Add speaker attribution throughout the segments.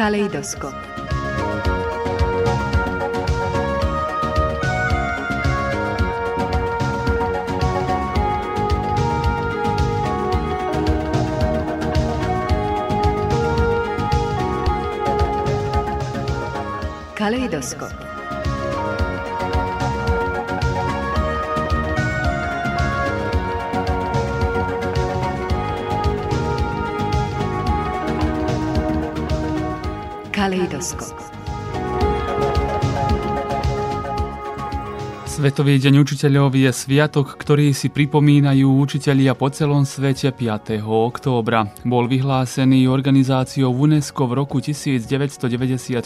Speaker 1: Kaleidoskop. Kaleidoskop Kaleidoskop. Svetový deň učiteľov je sviatok, ktorý si pripomínajú učitelia po celom svete 5. októbra. Bol vyhlásený organizáciou UNESCO v roku 1994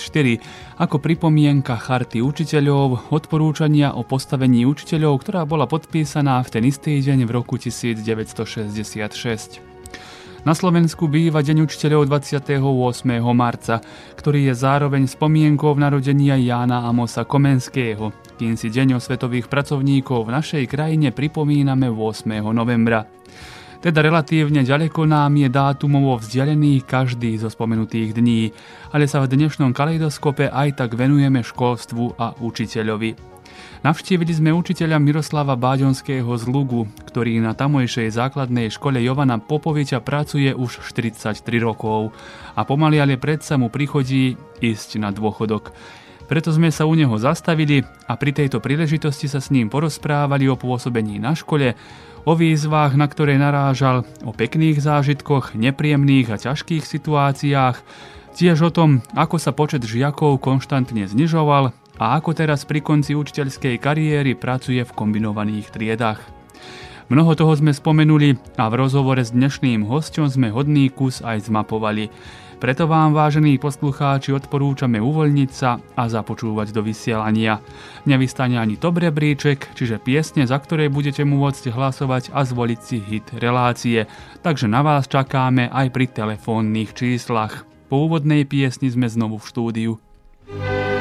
Speaker 1: ako pripomienka charty učiteľov, odporúčania o postavení učiteľov, ktorá bola podpísaná v ten istý deň v roku 1966. Na Slovensku býva Deň učiteľov 28. marca, ktorý je zároveň spomienkou narodenia Jána Amosa Komenského, kým si Deň svetových pracovníkov v našej krajine pripomíname 8. novembra. Teda relatívne ďaleko nám je dátumovo vzdialený každý zo spomenutých dní, ale sa v dnešnom kaleidoskope aj tak venujeme školstvu a učiteľovi. Navštívili sme učiteľa Miroslava Báďonského z Lugu, ktorý na tamojšej základnej škole Jovana Popoviča pracuje už 43 rokov a pomaly ale predsa mu prichodí ísť na dôchodok. Preto sme sa u neho zastavili a pri tejto príležitosti sa s ním porozprávali o pôsobení na škole, o výzvách, na ktoré narážal, o pekných zážitkoch, nepríjemných a ťažkých situáciách, tiež o tom, ako sa počet žiakov konštantne znižoval a ako teraz pri konci učiteľskej kariéry pracuje v kombinovaných triedách. Mnoho toho sme spomenuli a v rozhovore s dnešným hostom sme hodný kus aj zmapovali. Preto vám, vážení poslucháči, odporúčame uvoľniť sa a započúvať do vysielania. Nevystane ani to bríček, čiže piesne, za ktoré budete môcť hlasovať a zvoliť si hit relácie. Takže na vás čakáme aj pri telefónnych číslach. Po úvodnej piesni sme znovu v štúdiu.
Speaker 2: najmladšiu, na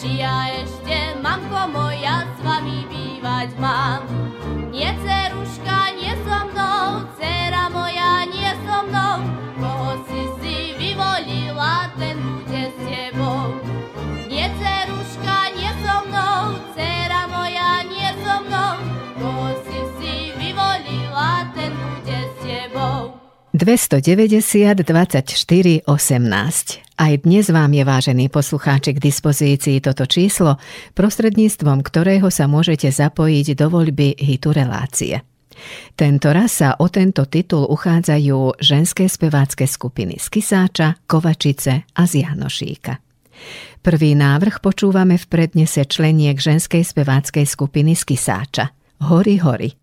Speaker 2: Či ja ešte, mamko moja, s vami bývať mám.
Speaker 3: 290 24 18. Aj dnes vám je, vážený poslucháči, k dispozícii toto číslo, prostredníctvom ktorého sa môžete zapojiť do voľby hitu relácie. Tento raz sa o tento titul uchádzajú ženské spevácké skupiny z Kisáča, Kovačice a z Janošíka. Prvý návrh počúvame v prednese členiek ženskej speváckej skupiny z Kisáča. Hory, hory.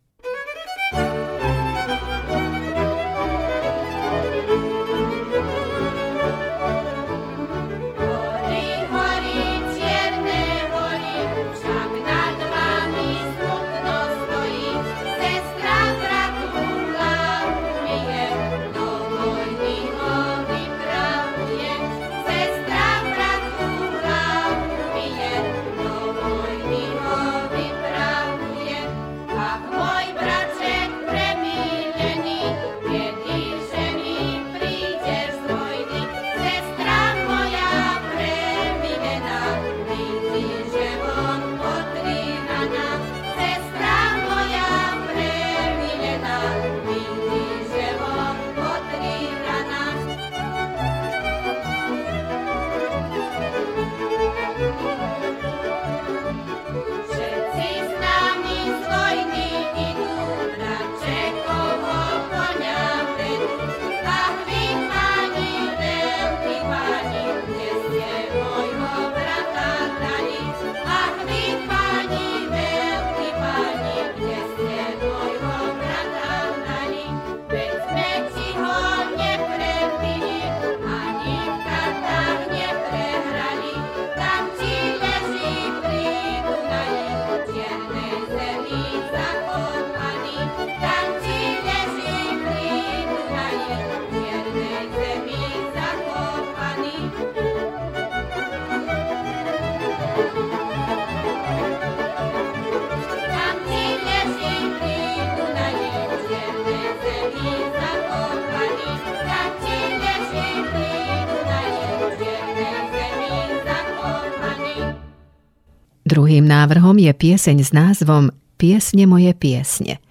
Speaker 3: Je pieseň s názvom Piesne moje piesne.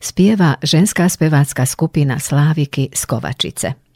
Speaker 3: Spieva ženská spevácka skupina Sláviky z Kovačice.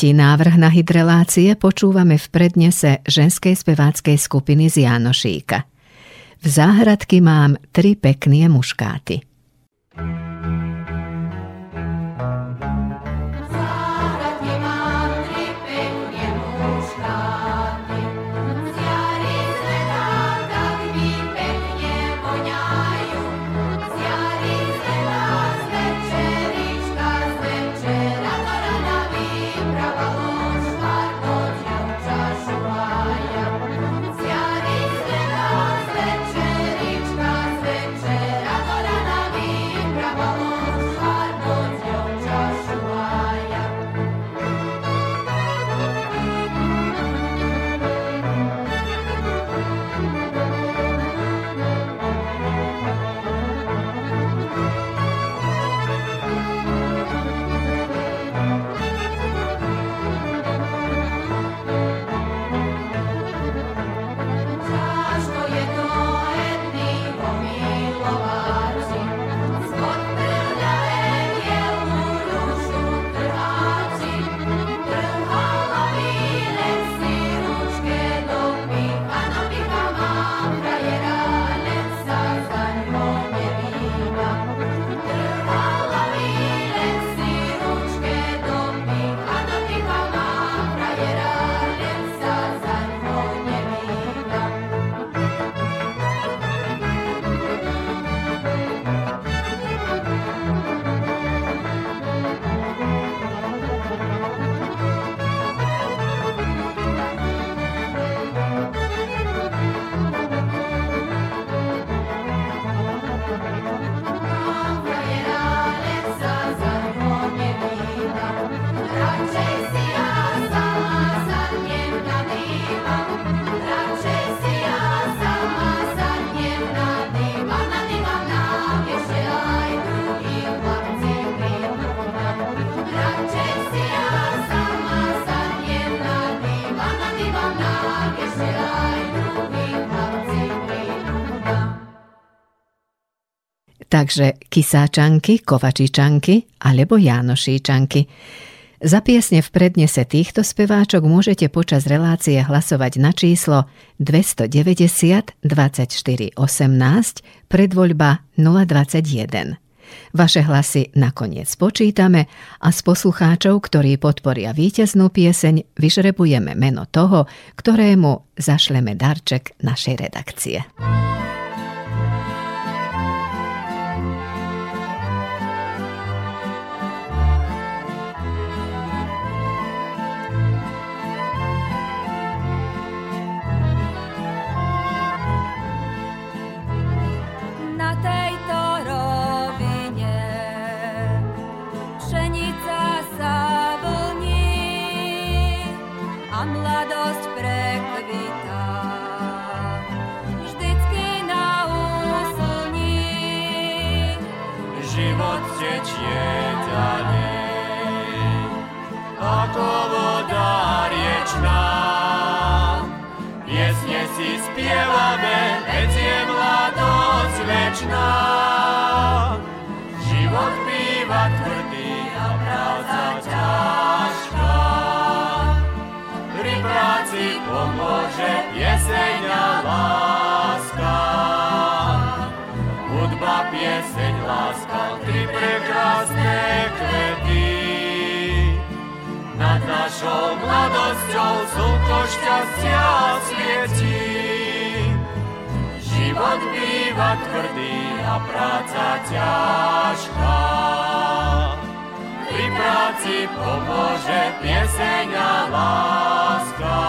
Speaker 2: Tretí návrh na hydrelácie počúvame v prednese ženskej speváckej skupiny z Janošíka. V záhradky mám tri pekné muškáty. Takže kysáčanky, kovačičanky alebo jánošíčanky. Za piesne v prednese týchto speváčok môžete počas relácie hlasovať na číslo 290 24 18 predvoľba 021. Vaše hlasy nakoniec počítame a z poslucháčov, ktorí podporia víteznú pieseň, vyžrebujeme meno toho, ktorému zašleme darček našej redakcie.
Speaker 4: Večná. Život býva tvrdý a práca ťažká. Pri práci pomôže pieseň a láska. Hudba, pieseň, láska, tri prekrásne kvety. Nad našou mladosťou slnko šťastia svietí. Život býva tvrdý a práca ťažká. Pri práci pomôže pieseň a láska.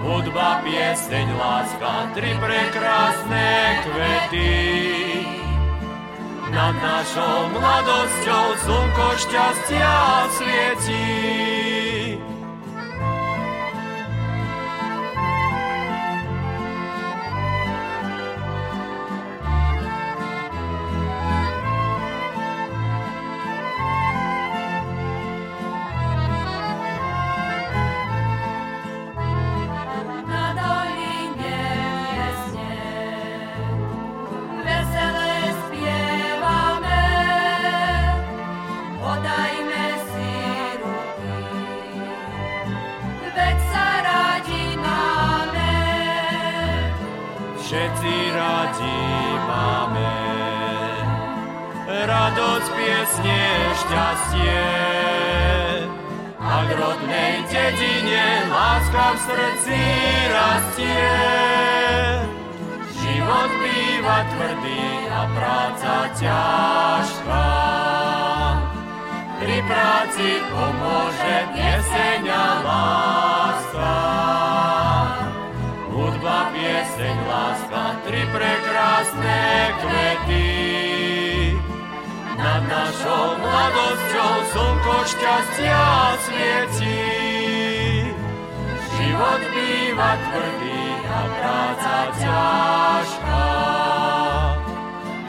Speaker 4: Hudba, pieseň, láska, tri prekrásne kvety. Nad našou mladosťou slnko šťastia svietí. máme. Radosť, piesne, šťastie, a k rodnej dedine láska v srdci rastie. Život býva tvrdý a práca ťažká. Pri práci pomôže pieseň a láska. Pieseň, láska, tri prekrásne kvety. Nad našou mladosťou slnko šťastia svieti. Život býva tvrdý a práca ťažká.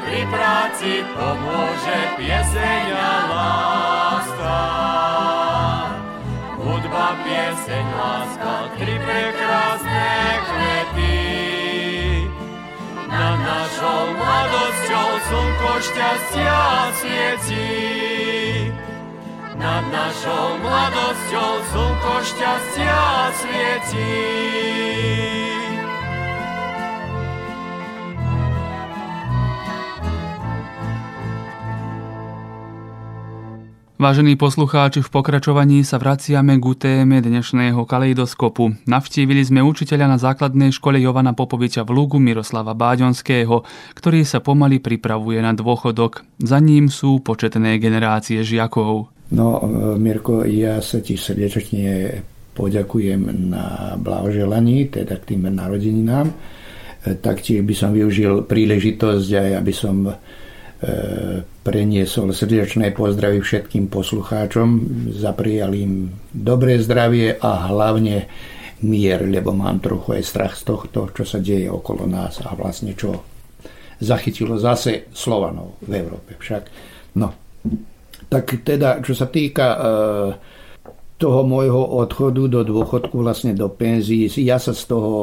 Speaker 4: Pri práci pomôže pieseň a láska. Hudba, pieseň, láska, tri prekrásne kvety. Nad našou mladosťou slnko šťastia svieti. Nad našou mladosťou slnko šťastia svieti.
Speaker 1: Vážení poslucháči, v pokračovaní sa vraciame k téme dnešného kaleidoskopu. Navštívili sme učiteľa na základnej škole Jovana Popoviča v Lugu Miroslava Báďonského, ktorý sa pomaly pripravuje na dôchodok. Za ním sú početné generácie žiakov.
Speaker 5: No, Mirko, ja sa ti srdečne poďakujem na blahoželaní, teda k tým narodeninám. Taktiež by som využil príležitosť aj, aby som preniesol srdečné pozdravy všetkým poslucháčom, zaprijal im dobré zdravie a hlavne mier, lebo mám trochu aj strach z tohto, čo sa deje okolo nás a vlastne čo zachytilo zase Slovanov v Európe však. No, tak teda, čo sa týka e, toho môjho odchodu do dôchodku, vlastne do penzii, ja sa z toho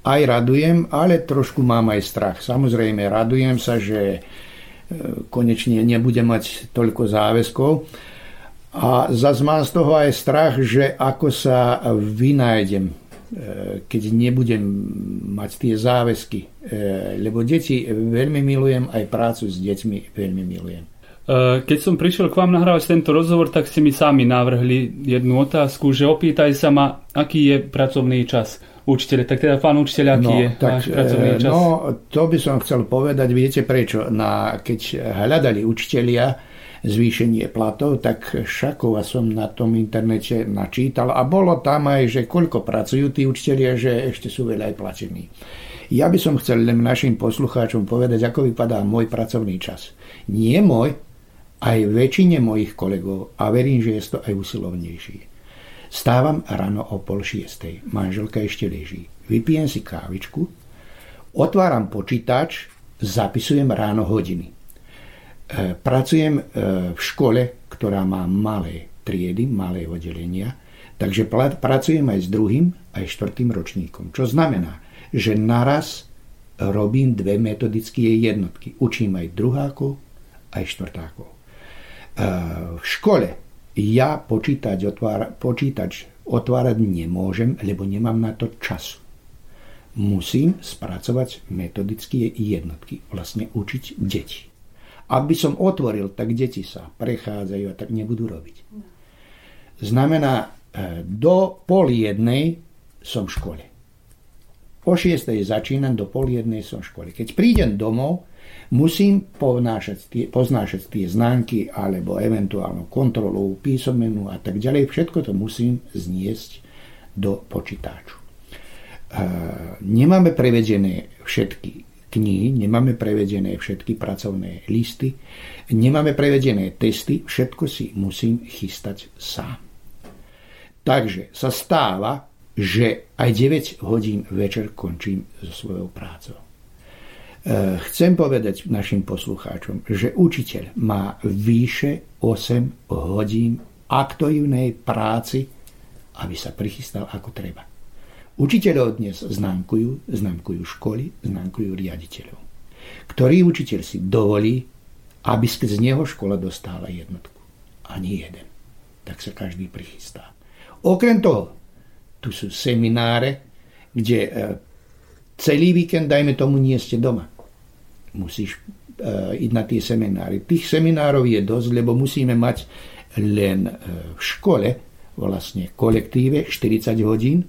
Speaker 5: aj radujem, ale trošku mám aj strach. Samozrejme, radujem sa, že konečne nebudem mať toľko záväzkov. A zase mám z toho aj strach, že ako sa vynájdem, e, keď nebudem mať tie záväzky. E, lebo deti veľmi milujem, aj prácu s deťmi veľmi milujem.
Speaker 1: E, keď som prišiel k vám nahrávať tento rozhovor, tak ste mi sami navrhli jednu otázku, že opýtaj sa ma, aký je pracovný čas učiteľe. Tak teda pán učiteľ, aký no, je tak, váš pracovný e, čas?
Speaker 5: No, to by som chcel povedať, viete prečo? Na, keď hľadali učitelia zvýšenie platov, tak šakova som na tom internete načítal a bolo tam aj, že koľko pracujú tí učitelia, že ešte sú veľa aj platení. Ja by som chcel len našim poslucháčom povedať, ako vypadá môj pracovný čas. Nie môj, aj väčšine mojich kolegov a verím, že je to aj usilovnejší. Stávam ráno o pol šiestej. Manželka ešte leží. Vypijem si kávičku, otváram počítač, zapisujem ráno hodiny. E, pracujem e, v škole, ktorá má malé triedy, malé oddelenia, takže pracujem aj s druhým, aj štvrtým ročníkom. Čo znamená, že naraz robím dve metodické jednotky. Učím aj druhákov, aj štvrtákov. E, v škole ja počítač, otvára, počítač otvárať nemôžem, lebo nemám na to času. Musím spracovať metodické jednotky, vlastne učiť deti. Ak by som otvoril, tak deti sa prechádzajú a tak nebudú robiť. Znamená, e, do pol jednej som v škole. Po šiestej začínam, do pol jednej som v škole. Keď prídem domov, musím poznášať tie známky alebo eventuálnu kontrolu písomenu a tak ďalej. Všetko to musím zniesť do počítaču. Nemáme prevedené všetky knihy, nemáme prevedené všetky pracovné listy, nemáme prevedené testy, všetko si musím chystať sám. Takže sa stáva, že aj 9 hodín večer končím so svojou prácou. Eh, chcem povedať našim poslucháčom, že učiteľ má vyše 8 hodín aktívnej práci, aby sa prichystal ako treba. Učiteľov dnes známkujú, známkujú školy, známkujú riaditeľov. Ktorý učiteľ si dovolí, aby z neho škola dostala jednotku. Ani jeden. Tak sa každý prichystá. Okrem toho, tu sú semináre, kde eh, celý víkend, dajme tomu, nie ste doma musíš ísť na tie semináry. Tých seminárov je dosť, lebo musíme mať len v škole, vlastne kolektíve 40 hodín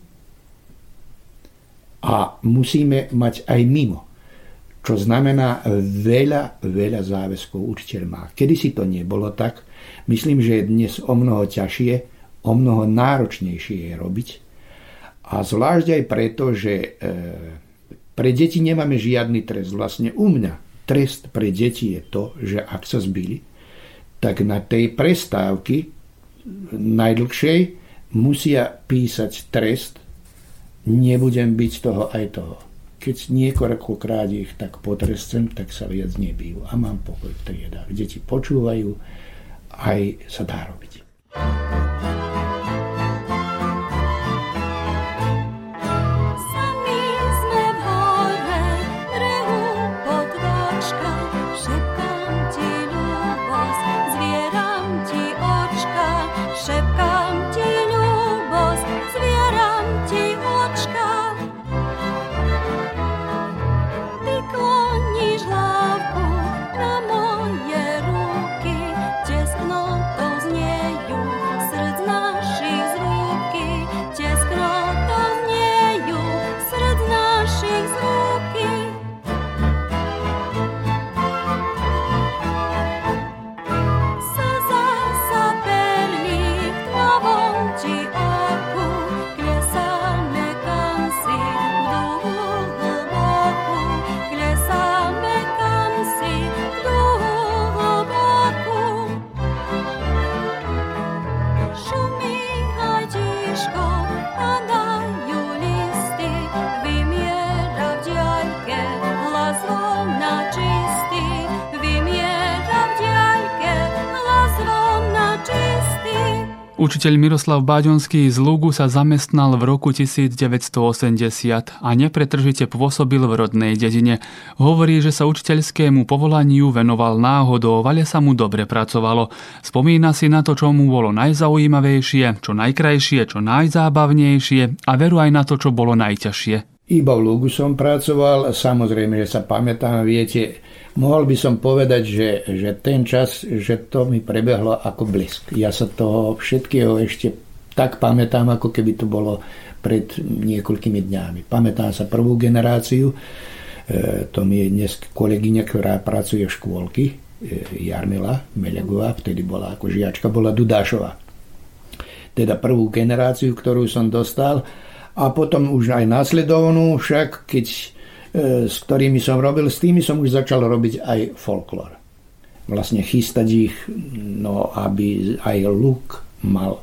Speaker 5: a musíme mať aj mimo. Čo znamená veľa, veľa záväzkov učiteľ má. Kedy si to nebolo tak, myslím, že je dnes o mnoho ťažšie, o mnoho náročnejšie je robiť. A zvlášť aj preto, že e, pre deti nemáme žiadny trest. Vlastne u mňa trest pre deti je to, že ak sa zbili, tak na tej prestávky najdlhšej musia písať trest, nebudem byť toho aj toho. Keď niekoľkokrát ich tak potrestem, tak sa viac nebijú a mám pokoj v triedách. Deti počúvajú, aj sa dá robiť.
Speaker 1: Učiteľ Miroslav Báďonský z Lugu sa zamestnal v roku 1980 a nepretržite pôsobil v rodnej dedine. Hovorí, že sa učiteľskému povolaniu venoval náhodou, ale sa mu dobre pracovalo. Spomína si na to, čo mu bolo najzaujímavejšie, čo najkrajšie, čo najzábavnejšie a veru aj na to, čo bolo najťažšie.
Speaker 5: Iba v Lugu som pracoval, samozrejme, že sa pamätám, viete, mohol by som povedať, že, že ten čas, že to mi prebehlo ako blesk. Ja sa toho všetkého ešte tak pamätám, ako keby to bolo pred niekoľkými dňami. Pamätám sa prvú generáciu, e, to mi je dnes kolegyňa, ktorá pracuje v škôlky, e, Jarmila Melegová, vtedy bola ako žiačka, bola Dudášová. Teda prvú generáciu, ktorú som dostal a potom už aj následovnú, však keď s ktorými som robil, s tými som už začal robiť aj folklór. Vlastne chystať ich, no aby aj Luk mal e,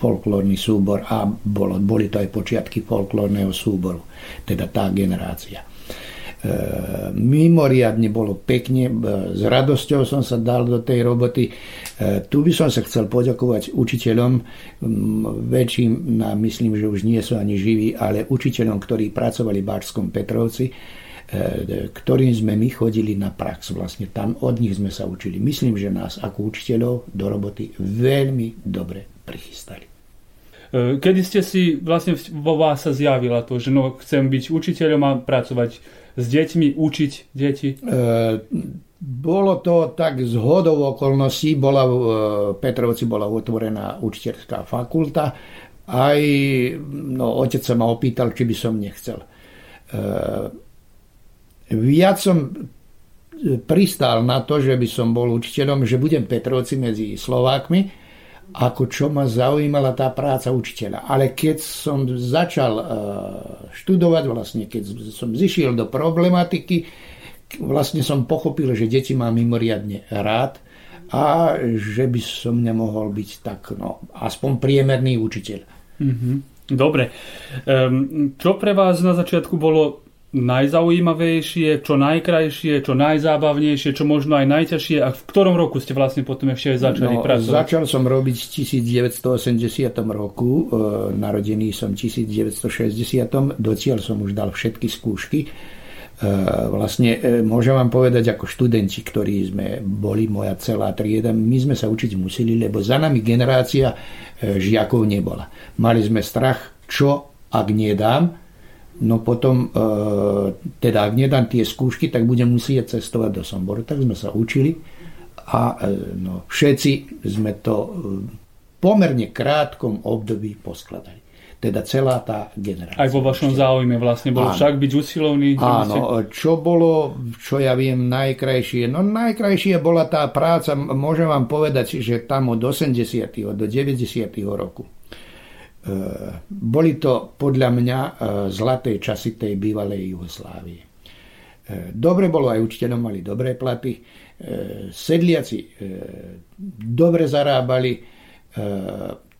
Speaker 5: folklórny súbor a bolo, boli to aj počiatky folklórneho súboru, teda tá generácia. E, mimoriadne bolo pekne, e, s radosťou som sa dal do tej roboty. E, tu by som sa chcel poďakovať učiteľom, väčším, myslím, že už nie sú ani živí, ale učiteľom, ktorí pracovali v Báčskom Petrovci, ktorým sme my chodili na prax. Vlastne tam od nich sme sa učili. Myslím, že nás ako učiteľov do roboty veľmi dobre prichystali.
Speaker 1: Kedy ste si vlastne vo vás sa zjavila to, že no, chcem byť učiteľom a pracovať s deťmi, učiť deti? E,
Speaker 5: bolo to tak z hodov okolností, bola v e, Petrovci bola otvorená učiteľská fakulta, aj no, otec sa ma opýtal, či by som nechcel. E, viac som pristal na to, že by som bol učiteľom, že budem Petrovci medzi Slovákmi, ako čo ma zaujímala tá práca učiteľa. Ale keď som začal uh, študovať, vlastne keď som zišiel do problematiky, vlastne som pochopil, že deti mám mimoriadne rád a že by som nemohol byť tak, no, aspoň priemerný učiteľ.
Speaker 1: Mm-hmm. Dobre. Um, čo pre vás na začiatku bolo najzaujímavejšie, čo najkrajšie, čo najzábavnejšie, čo možno aj najťažšie a v ktorom roku ste vlastne potom ešte aj začali no, pracovať?
Speaker 5: Začal som robiť v 1980 roku, e, narodený som v 1960, dotiaľ som už dal všetky skúšky. E, vlastne e, môžem vám povedať ako študenti, ktorí sme boli, moja celá trieda, my sme sa učiť museli, lebo za nami generácia e, žiakov nebola. Mali sme strach, čo ak nedám, No potom, e, teda ak nedám tie skúšky, tak budem musieť cestovať do Somboru. Tak sme sa učili a e, no, všetci sme to v pomerne krátkom období poskladali. Teda celá tá generácia.
Speaker 1: Aj vo vašom záujme vlastne bolo áno. však byť usilovný?
Speaker 5: Áno, ste... čo bolo, čo ja viem, najkrajšie? No najkrajšie bola tá práca, môžem vám povedať, že tam od 80. do 90. roku boli to podľa mňa e, zlaté časy tej bývalej Jugoslávie. E, dobre bolo, aj učiteľom mali dobré platy, sedliaci dobre zarábali,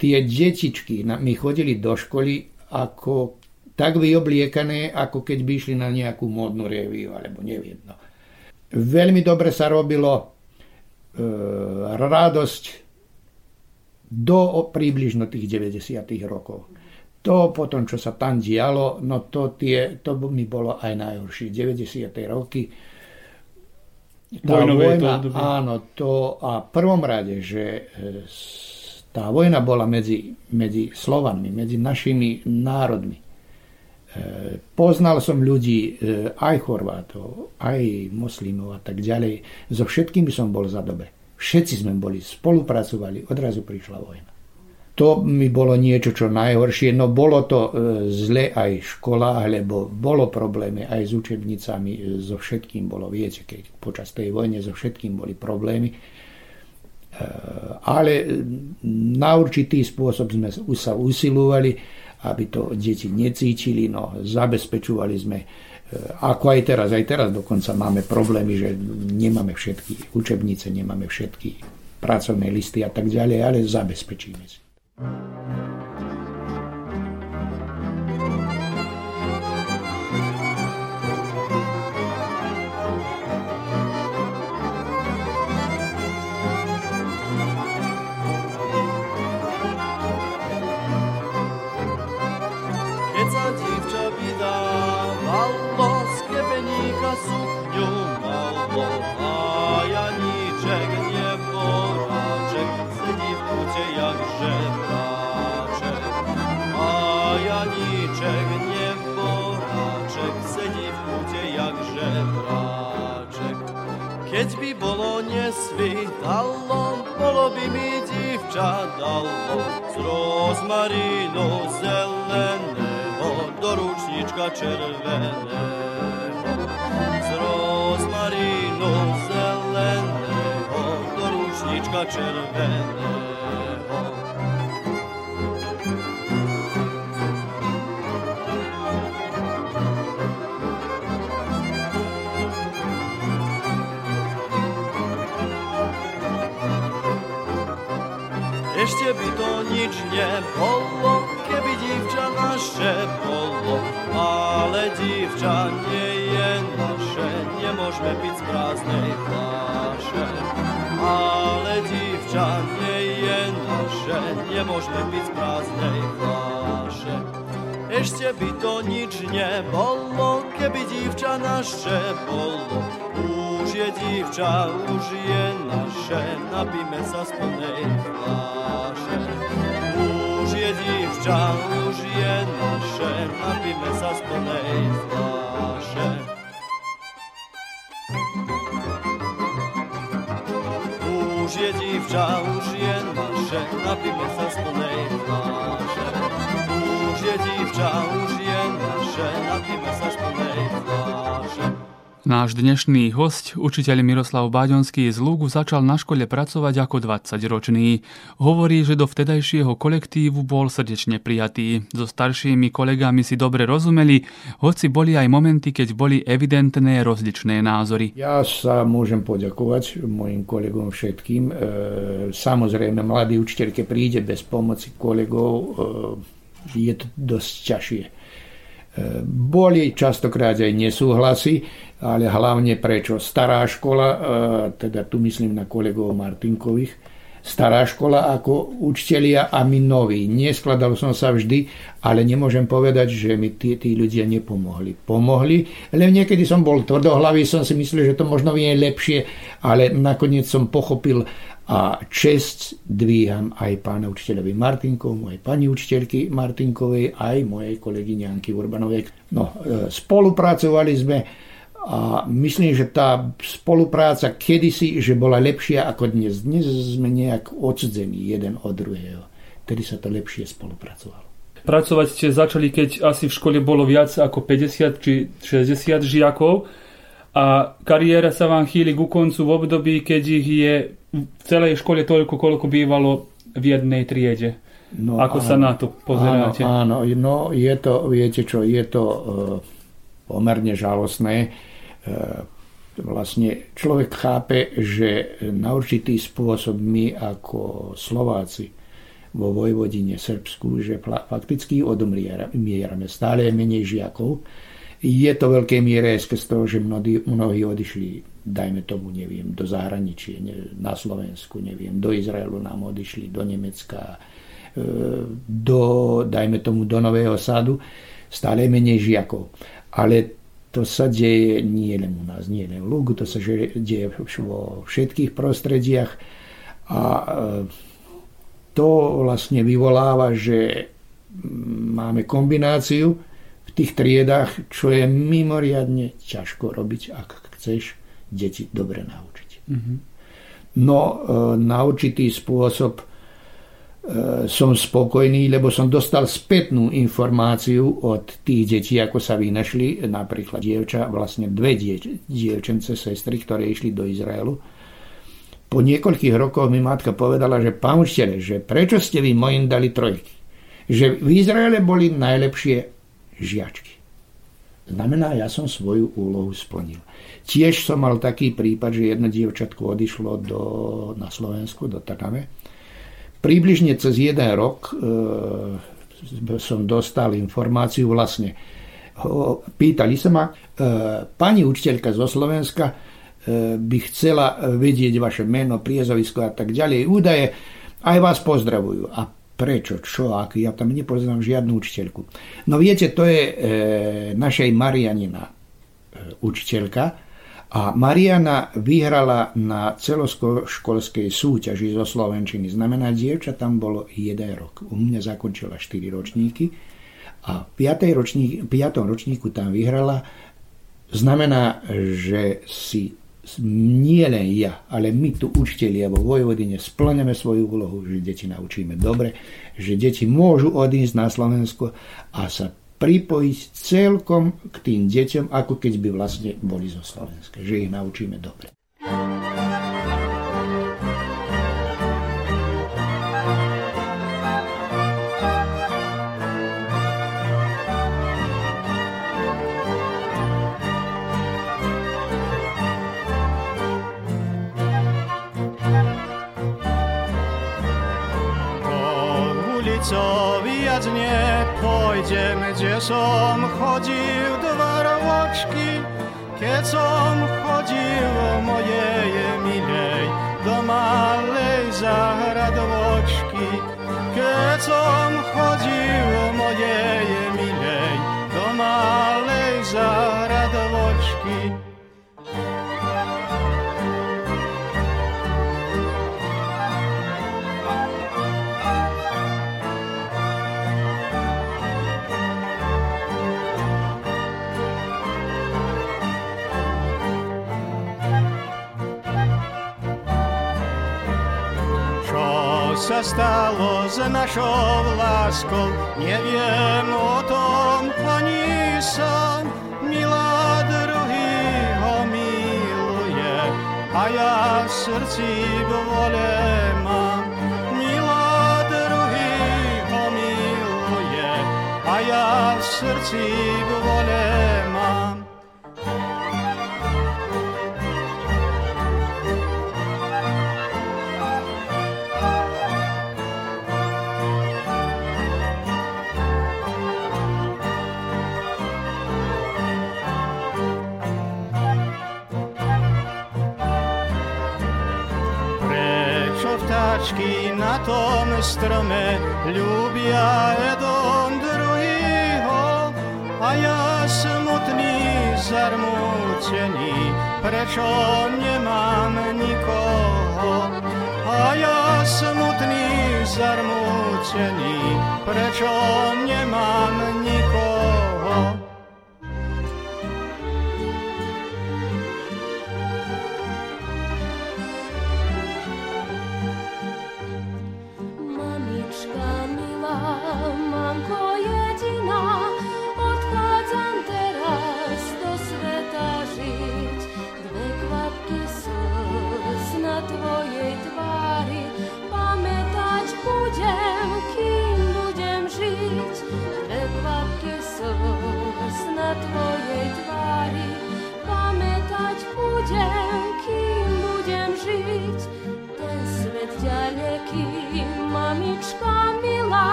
Speaker 5: tie detičky mi chodili do školy ako tak vyobliekané, ako keď by išli na nejakú módnu reviu, alebo neviem. Veľmi dobre sa robilo, radosť do približno tých 90. rokov. To potom, čo sa tam dialo, no to, tie, to mi bolo aj najhoršie. 90. roky. Tá Vojnové vojna, to áno, to a v prvom rade, že e, tá vojna bola medzi, medzi Slovanmi, medzi našimi národmi. E, poznal som ľudí, e, aj Chorvátov, aj moslimov a tak ďalej. So všetkými som bol za dobre. Všetci sme boli, spolupracovali, odrazu prišla vojna. To mi bolo niečo, čo najhoršie, no bolo to e, zle aj v školách, lebo bolo problémy aj s učebnicami, e, so všetkým bolo, viete, keď počas tej vojne so všetkým boli problémy. E, ale na určitý spôsob sme sa usilovali, aby to deti necítili, no zabezpečovali sme ako aj teraz, aj teraz dokonca máme problémy, že nemáme všetky učebnice, nemáme všetky pracovné listy a tak ďalej, ale zabezpečíme si.
Speaker 6: Bolo nesvítalo, bolo by mi divča dalo z rozmarínu zeleného do ručnička červeného. Z rozmarínu zeleného do Ešte by to nič nebolo, keby dívča naše bolo. Ale dívča nie je naše, nemôžeme piť z prázdnej fláše. Ale dívča nie je naše, nemôžeme piť z prázdnej fláše. Ešte by to nič nebolo, keby dívča naše bolo. Už je dívča, už je naše, napíme sa z plnej fláše dívča už je naše, napíme sa z plnej fláše. Už je dívča, už je naše, napíme sa z plnej fláše. Už
Speaker 1: Náš dnešný host, učiteľ Miroslav Báďonský z Lúgu, začal na škole pracovať ako 20-ročný. Hovorí, že do vtedajšieho kolektívu bol srdečne prijatý. So staršími kolegami si dobre rozumeli, hoci boli aj momenty, keď boli evidentné rozličné názory.
Speaker 5: Ja sa môžem poďakovať mojim kolegom všetkým. E, samozrejme, mladý učiteľ, keď príde bez pomoci kolegov, e, je to dosť ťažšie. E, boli častokrát aj nesúhlasy, ale hlavne prečo stará škola, e, teda tu myslím na kolegov Martinkových, stará škola ako učitelia a my noví. Neskladal som sa vždy, ale nemôžem povedať, že mi tí, tí ľudia nepomohli. Pomohli, len niekedy som bol tvrdohlavý, som si myslel, že to možno vie lepšie, ale nakoniec som pochopil a čest dvíham aj pána učiteľovi Martinkovu, aj pani učiteľky Martinkovej, aj mojej kolegyne Anky Urbanovej. No, e, spolupracovali sme a myslím, že tá spolupráca kedysi, že bola lepšia ako dnes. Dnes sme nejak odsudzení jeden od druhého. Tedy sa to lepšie spolupracovalo.
Speaker 1: Pracovať ste začali, keď asi v škole bolo viac ako 50 či 60 žiakov a kariéra sa vám chýli ku koncu v období, keď ich je v celej škole toľko, koľko bývalo v jednej triede. No, Ako áno, sa na to pozeráte?
Speaker 5: Áno, áno, no je to, viete čo, je to uh, pomerne žalostné E, vlastne človek chápe, že na určitý spôsob my ako Slováci vo Vojvodine Srbsku, že fakticky odumierame. Stále je menej žiakov. Je to veľké miere z toho, že mnohí, mnohí odišli, dajme tomu, neviem, do zahraničia, na Slovensku, neviem, do Izraelu nám odišli, do Nemecka, e, do, dajme tomu, do Nového Sadu. Stále menej žiakov. Ale to sa deje nie len u nás, nie len v Lugu, to sa deje vo všetkých prostrediach a e, to vlastne vyvoláva, že máme kombináciu v tých triedách, čo je mimoriadne ťažko robiť, ak chceš deti dobre naučiť. Mm-hmm. No e, na určitý spôsob E, som spokojný, lebo som dostal spätnú informáciu od tých detí, ako sa vynašli, napríklad dievča, vlastne dve dieč, dievčence, sestry, ktoré išli do Izraelu. Po niekoľkých rokoch mi matka povedala, že pán učiteľe, že prečo ste vy mojim dali trojky? Že v Izraele boli najlepšie žiačky. Znamená, ja som svoju úlohu splnil. Tiež som mal taký prípad, že jedno dievčatko odišlo do, na Slovensku, do Takame Približne cez jeden rok e, som dostal informáciu vlastne. Pýtali sa ma, e, pani učiteľka zo Slovenska e, by chcela vedieť vaše meno, priezovisko a tak ďalej, údaje, aj vás pozdravujú. A prečo, čo, ak ja tam nepoznám žiadnu učiteľku. No viete, to je e, našej Marianina e, učiteľka, a Mariana vyhrala na celoškolskej súťaži zo Slovenčiny. Znamená, dievča tam bolo jeden rok. U mňa zakončila 4 ročníky a v 5. Ročník, 5. ročníku tam vyhrala. Znamená, že si nie len ja, ale my tu učiteľia vo Vojvodine splňame svoju úlohu, že deti naučíme dobre, že deti môžu odísť na Slovensko a sa pripojiť celkom k tým deťom, ako keď by vlastne boli zo Slovenska, že ich naučíme dobre.
Speaker 7: Nepôjdem, kde som chodil dva ročky, keď som chodil mojej milej do malej zahradovočky. Keď som chodil mojej milej do malej zahradovočky. Sa stalo s našou láskou, neviem o tom ani sám. Milá druhý ho miluje a ja v srdci vole mám. Milá druhý ho miluje a ja v srdci vole
Speaker 8: vtáčky na tom strome ľúbia jeden druhýho a ja smutný, zarmútený, prečo nemám nikoho. A ja smutný, zarmútený, prečo nemám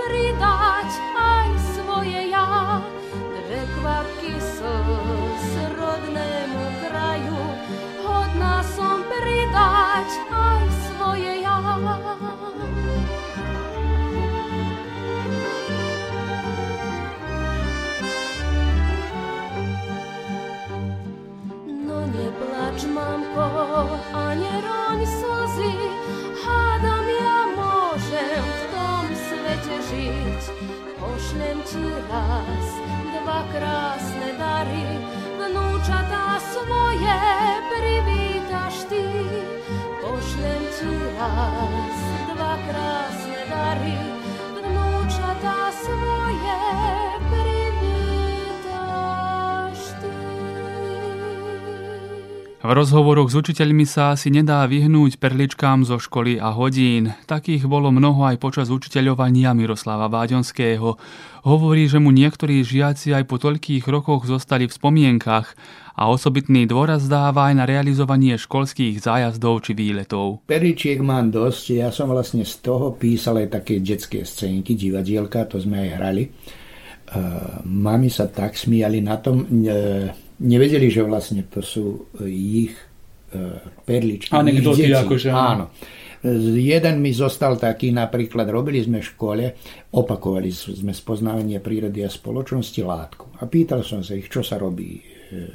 Speaker 8: pridať aj svoje ja. Dve kvapky slz rodnému kraju, hodná som pridať aj svoje ja. No neplač, mamko, a neroň sa, жить. Пошлем ти раз два красне дари, внучата своє привіташ ти. Пошлем ти раз два красне дари, внучата своє
Speaker 1: V rozhovoroch s učiteľmi sa asi nedá vyhnúť perličkám zo školy a hodín. Takých bolo mnoho aj počas učiteľovania Miroslava Váďonského. Hovorí, že mu niektorí žiaci aj po toľkých rokoch zostali v spomienkach a osobitný dôraz dáva aj na realizovanie školských zájazdov či výletov.
Speaker 5: Perličiek mám dosť, ja som vlastne z toho písal aj také detské scénky, divadielka, to sme aj hrali. Uh, mami sa tak smiali na tom, uh, nevedeli, že vlastne to sú e, ich uh, perličky.
Speaker 1: Anekdoty akože.
Speaker 5: Áno. Jeden mi zostal taký, napríklad robili sme v škole, opakovali sme spoznávanie prírody a spoločnosti látku. A pýtal som sa ich, čo sa robí e,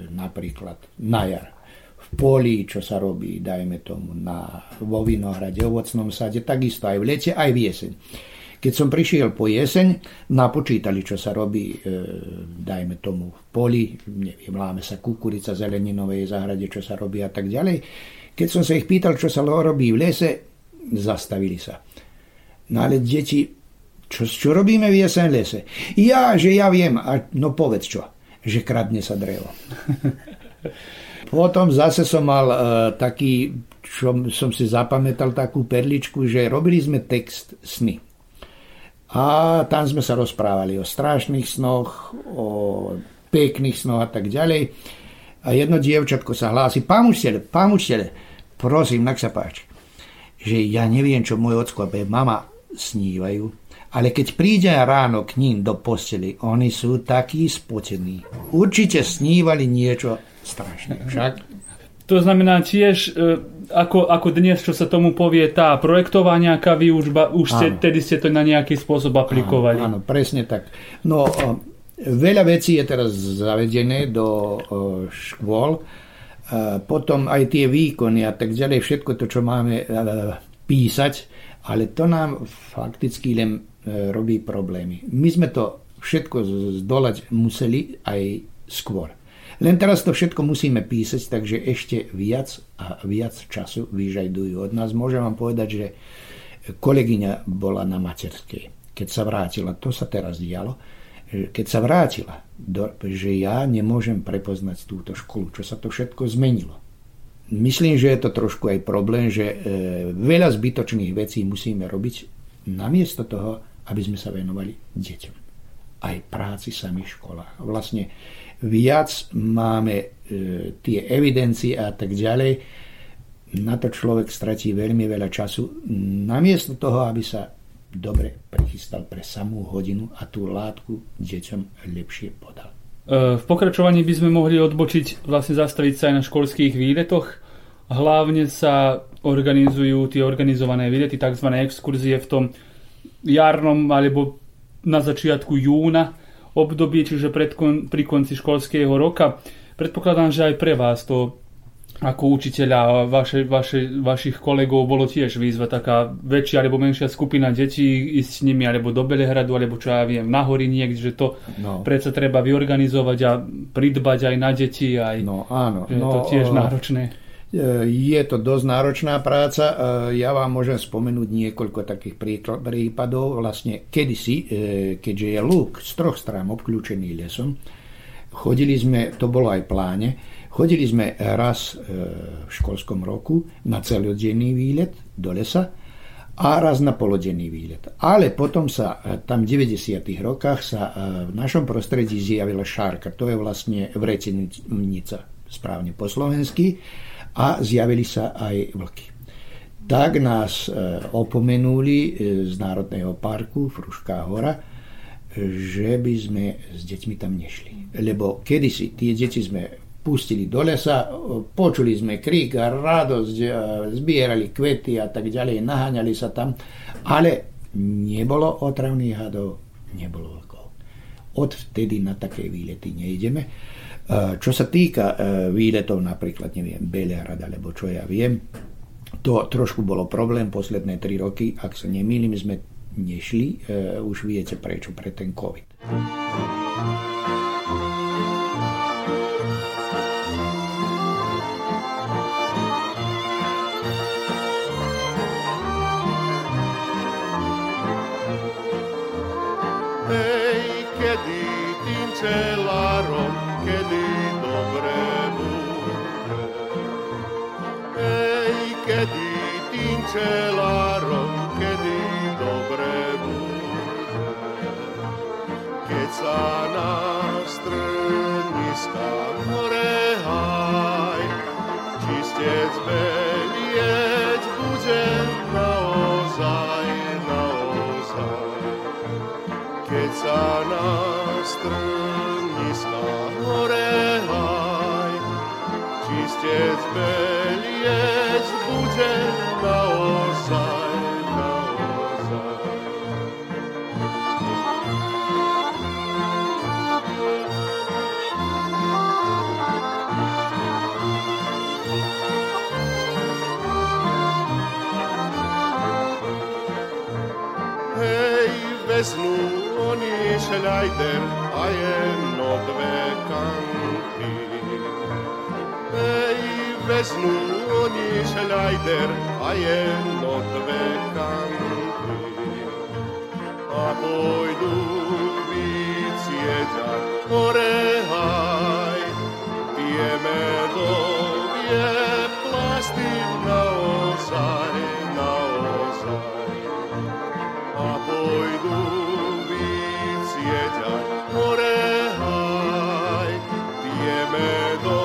Speaker 5: napríklad na jar. V poli, čo sa robí, dajme tomu, na, vo vinohrade, ovocnom sade, takisto aj v lete, aj v jeseň. Keď som prišiel po jeseň, napočítali, čo sa robí, e, dajme tomu, v poli, neviem, láme sa kukurica, zeleninovej záhrade, čo sa robí a tak ďalej. Keď som sa ich pýtal, čo sa robí v lese, zastavili sa. No ale deti, čo, čo robíme v jesen lese? Ja, že ja viem, a no povedz čo, že kradne sa drevo. Potom zase som mal uh, taký, čo som si zapamätal takú perličku, že robili sme text sny. A tam sme sa rozprávali o strašných snoch, o pekných snoch a tak ďalej. A jedno dievčatko sa hlási, pán učiteľ, pán učiteľ, prosím, nak sa páči, že ja neviem, čo môj ocko a mama snívajú, ale keď príde ráno k ním do posteli, oni sú takí spotení. Určite snívali niečo strašné. Však?
Speaker 1: To znamená tiež e, ako, ako dnes, čo sa tomu povie, tá projektová nejaká výučba, už ste, tedy ste to na nejaký spôsob aplikovali.
Speaker 5: Áno, áno presne tak. No, veľa vecí je teraz zavedené do škôl, potom aj tie výkony a tak ďalej, všetko to, čo máme e, písať, ale to nám fakticky len e, robí problémy. My sme to všetko zdolať museli aj skôr. Len teraz to všetko musíme písať, takže ešte viac a viac času vyžadujú od nás. Môžem vám povedať, že kolegyňa bola na materskej. Keď sa vrátila, to sa teraz dialo, keď sa vrátila, že ja nemôžem prepoznať túto školu, čo sa to všetko zmenilo. Myslím, že je to trošku aj problém, že e, veľa zbytočných vecí musíme robiť namiesto toho, aby sme sa venovali deťom. Aj práci samých školách. Vlastne viac máme e, tie evidencie a tak ďalej, na to človek stratí veľmi veľa času. Namiesto toho, aby sa dobre prichystal pre samú hodinu a tú látku deťom lepšie podal.
Speaker 1: E, v pokračovaní by sme mohli odbočiť, vlastne zastaviť sa aj na školských výletoch. Hlavne sa organizujú tie organizované výlety, tzv. exkurzie v tom jarnom alebo na začiatku júna obdobie, čiže pred kon, pri konci školského roka. Predpokladám, že aj pre vás to ako učiteľa a vaše, vaše, vašich kolegov bolo tiež výzva taká väčšia alebo menšia skupina detí ísť s nimi alebo do Belehradu alebo čo ja viem, na hory niekde, že to no. predsa treba vyorganizovať a pridbať aj na deti aj
Speaker 5: no, áno.
Speaker 1: Že no, je to tiež náročné.
Speaker 5: Je to dosť náročná práca. Ja vám môžem spomenúť niekoľko takých prípadov. Vlastne kedysi, e, keďže je lúk z troch strán obklúčený lesom, chodili sme, to bolo aj pláne, chodili sme raz v školskom roku na celodenný výlet do lesa a raz na polodenný výlet. Ale potom sa tam v 90. rokách sa v našom prostredí zjavila šárka. To je vlastne vrecenica, správne po slovensky a zjavili sa aj vlky. Tak nás e, opomenuli e, z Národného parku Frušká hora, že by sme s deťmi tam nešli. Lebo kedysi tie deti sme pustili do lesa, počuli sme krík a radosť, zbierali kvety a tak ďalej, naháňali sa tam, ale nebolo otravných hadov, nebolo vlkov. Odvtedy na také výlety nejdeme. Čo sa týka e, výletov, napríklad, neviem, Belehrad, alebo čo ja viem, to trošku bolo problém posledné tri roky. Ak sa nemýlim, sme nešli. E, už viete prečo, pre ten COVID.
Speaker 6: Tým čelárom, kedy dobre bude. Keď sa na strniska hore haj, čistec belieť bude naozaj, naozaj. Keď sa na strniska hore haj, čistec beliec oni šľajder a jedno dve kanty. Hej, vezmu oni šľajder a jedno dve kanty. A pôjdu vyciedať hore haj, tie medovie plasty naozaj, naozaj. A pôjdu tie medovie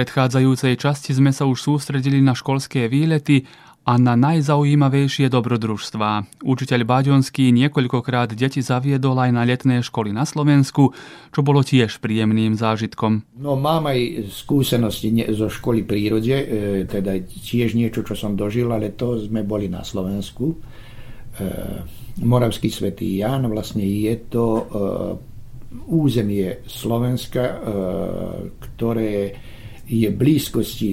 Speaker 1: predchádzajúcej časti sme sa už sústredili na školské výlety a na najzaujímavejšie dobrodružstvá. Učiteľ Báďonský niekoľkokrát deti zaviedol aj na letné školy na Slovensku, čo bolo tiež príjemným zážitkom.
Speaker 5: No mám aj skúsenosti zo školy prírode, e, teda tiež niečo, čo som dožil, ale to sme boli na Slovensku. E, Moravský svätý Ján, vlastne je to e, územie Slovenska, ktoré je blízkosti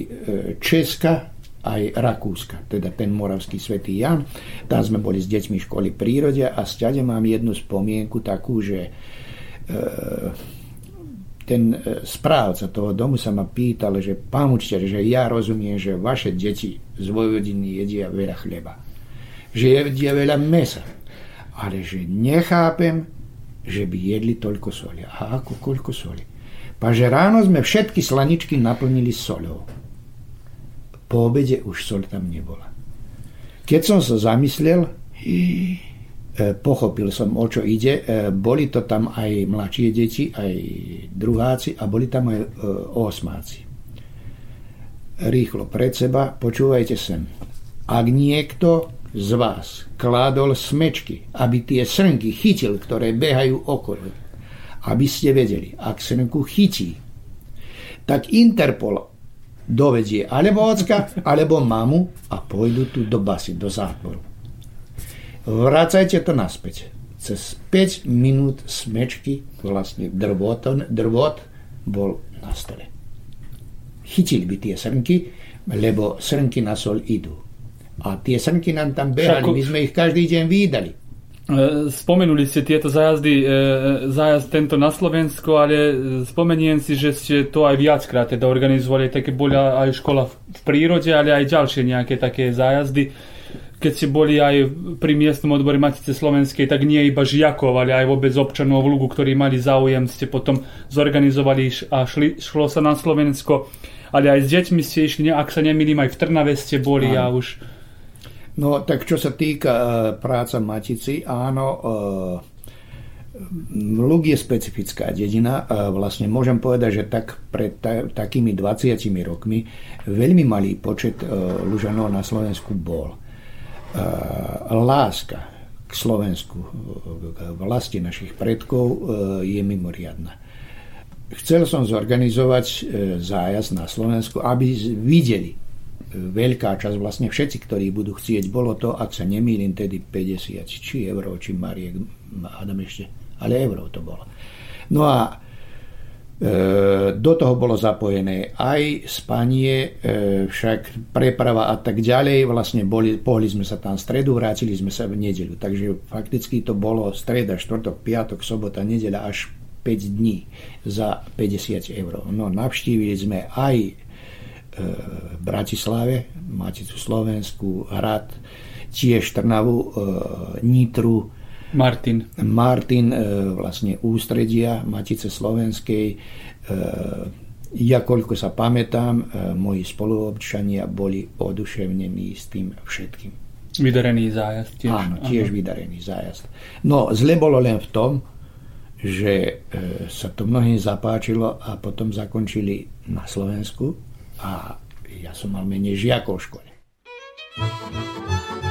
Speaker 5: Česka aj Rakúska, teda ten moravský svätý Jan. Tam sme boli s deťmi školy prírode a stade mám jednu spomienku takú, že e, ten e, správca toho domu sa ma pýtal, že pán učiteľ, že ja rozumiem, že vaše deti z Vojvodiny jedia veľa chleba, že jedia veľa mesa, ale že nechápem, že by jedli toľko soli. A ako koľko soli? Paže ráno sme všetky slaničky naplnili solou po obede už sol tam nebola. Keď som sa zamyslel, e, pochopil som, o čo ide. E, boli to tam aj mladšie deti, aj druháci a boli tam aj e, osmáci. Rýchlo pred seba, počúvajte sem. Ak niekto z vás kládol smečky, aby tie srnky chytil, ktoré behajú okolo, aby ste vedeli, ak srnku chytí, tak Interpol dovedie alebo ocka, alebo mamu a pôjdu tu do basy, do záporu. Vracajte to naspäť. Cez 5 minút smečky, vlastne drvot, drvot bol na stole. Chytili by tie srnky, lebo srnky na sol idú. A tie srnky nám tam behali, my sme ich každý deň vydali.
Speaker 1: E, spomenuli ste tieto zájazdy, e, zájazd tento na Slovensko, ale spomeniem si, že ste to aj viackrát teda organizovali, také boli aj škola v prírode, ale aj ďalšie nejaké také zájazdy. Keď ste boli aj pri miestnom odbore Matice Slovenskej, tak nie iba žiakov, ale aj vôbec občanov v Lugu, ktorí mali záujem, ste potom zorganizovali a šli, šlo sa na Slovensko. Ale aj s deťmi ste išli, ak sa nemýlim, aj v Trnave ste boli a už
Speaker 5: No tak čo sa týka uh, práca Matici, áno, uh, Lug je specifická dedina. Uh, vlastne môžem povedať, že tak pred ta, takými 20 rokmi veľmi malý počet Lužanov na Slovensku bol. Láska k Slovensku, k vlasti našich predkov je mimoriadna. Chcel som zorganizovať zájazd na Slovensku, aby videli veľká časť, vlastne všetci, ktorí budú chcieť, bolo to, ak sa nemýlim, tedy 50, či euro, či Mariek, Adam ešte, ale euro to bolo. No a e, do toho bolo zapojené aj spanie, e, však preprava a tak ďalej. Vlastne boli, pohli sme sa tam stredu, vrátili sme sa v nedeľu. Takže fakticky to bolo streda, štvrtok, piatok, sobota, nedeľa až 5 dní za 50 eur. No navštívili sme aj v Bratislave, Maticu Slovensku, Hrad, tiež Trnavu, e, Nitru,
Speaker 1: Martin.
Speaker 5: Martin, e, vlastne ústredia Matice Slovenskej. E, ja, koľko sa pamätám, moji spoluobčania boli oduševnení s tým všetkým.
Speaker 1: Vydarený zájazd
Speaker 5: tiež. Áno, tiež Aha. vydarený zájazd. No, zle bolo len v tom, že sa to mnohým zapáčilo a potom zakončili na Slovensku a ja som mal menej žiakov v škole.
Speaker 2: sokoličku,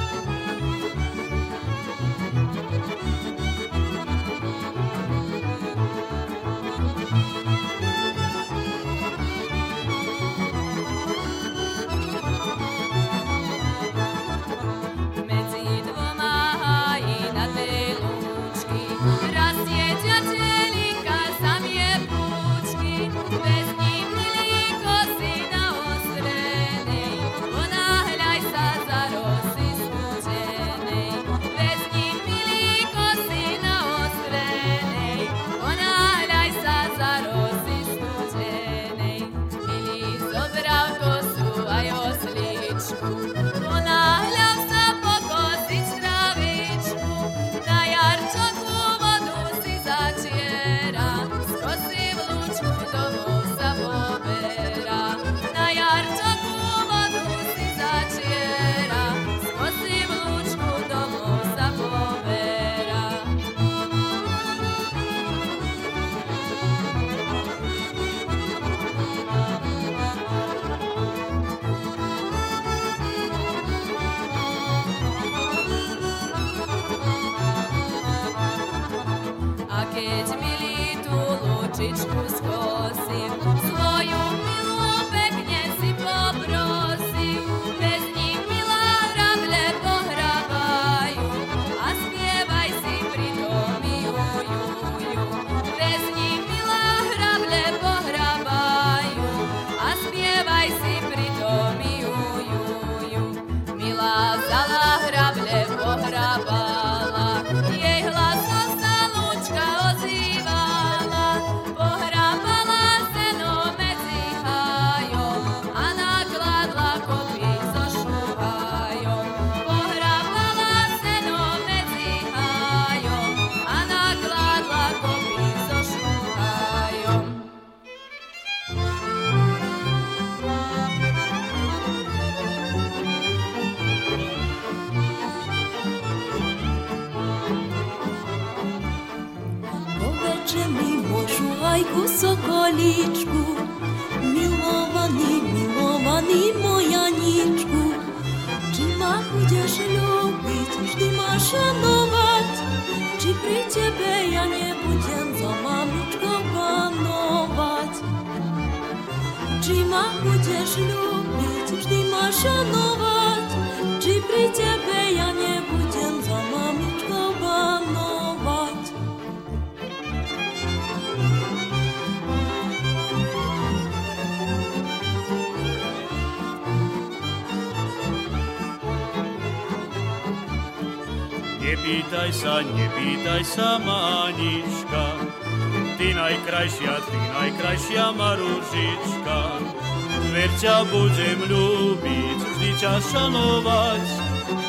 Speaker 4: ťa budem ľúbiť, vždy ťa šanovať,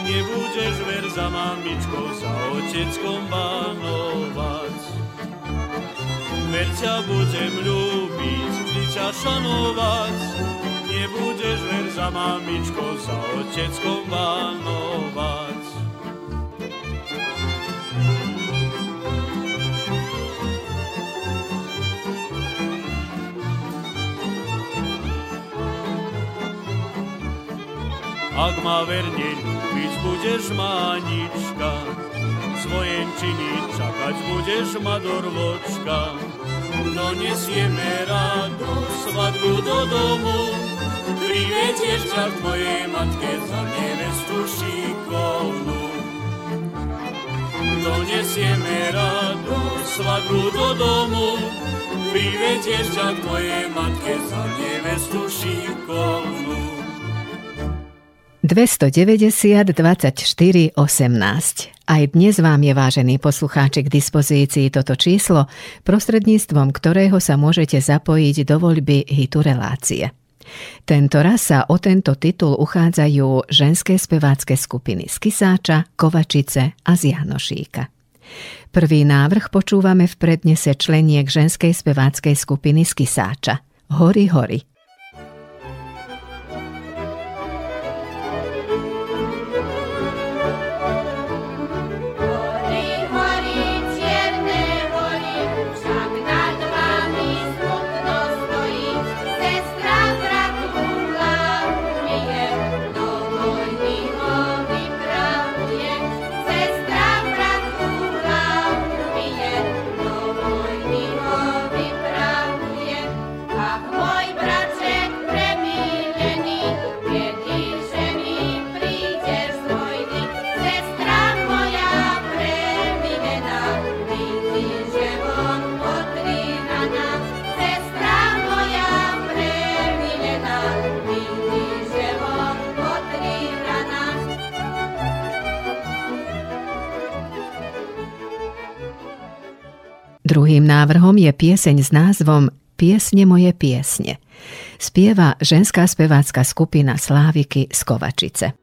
Speaker 4: nebudeš ver za mamičkou, za oteckom banovať. Ver ťa budem ľúbiť, vždy ťa šanovať, nebudeš ver za mamičkou, za oteckom banovať. Ma verne ľúbiť budeš, Mánička, z vojenčiny čakať budeš ma dorvočka. Donesieme rádo svadbu do domu, privetieš ťa k tvojej matke za nevestu šikovnú. Donesieme rádo svadbu do domu, privetieš ťa k tvojej matke za nevestu šikovnú.
Speaker 9: 290 24 18. Aj dnes vám je, vážený poslucháči, k dispozícii toto číslo, prostredníctvom ktorého sa môžete zapojiť do voľby hitu relácie. Tento raz sa o tento titul uchádzajú ženské spevácké skupiny z Kisáča, Kovačice a z Janošíka. Prvý návrh počúvame v prednese členiek ženskej speváckej skupiny z Kisáča. Hory, hory. Druhým návrhom je pieseň s názvom Piesne moje piesne. Spieva ženská spevácka skupina Sláviky z Kovačice.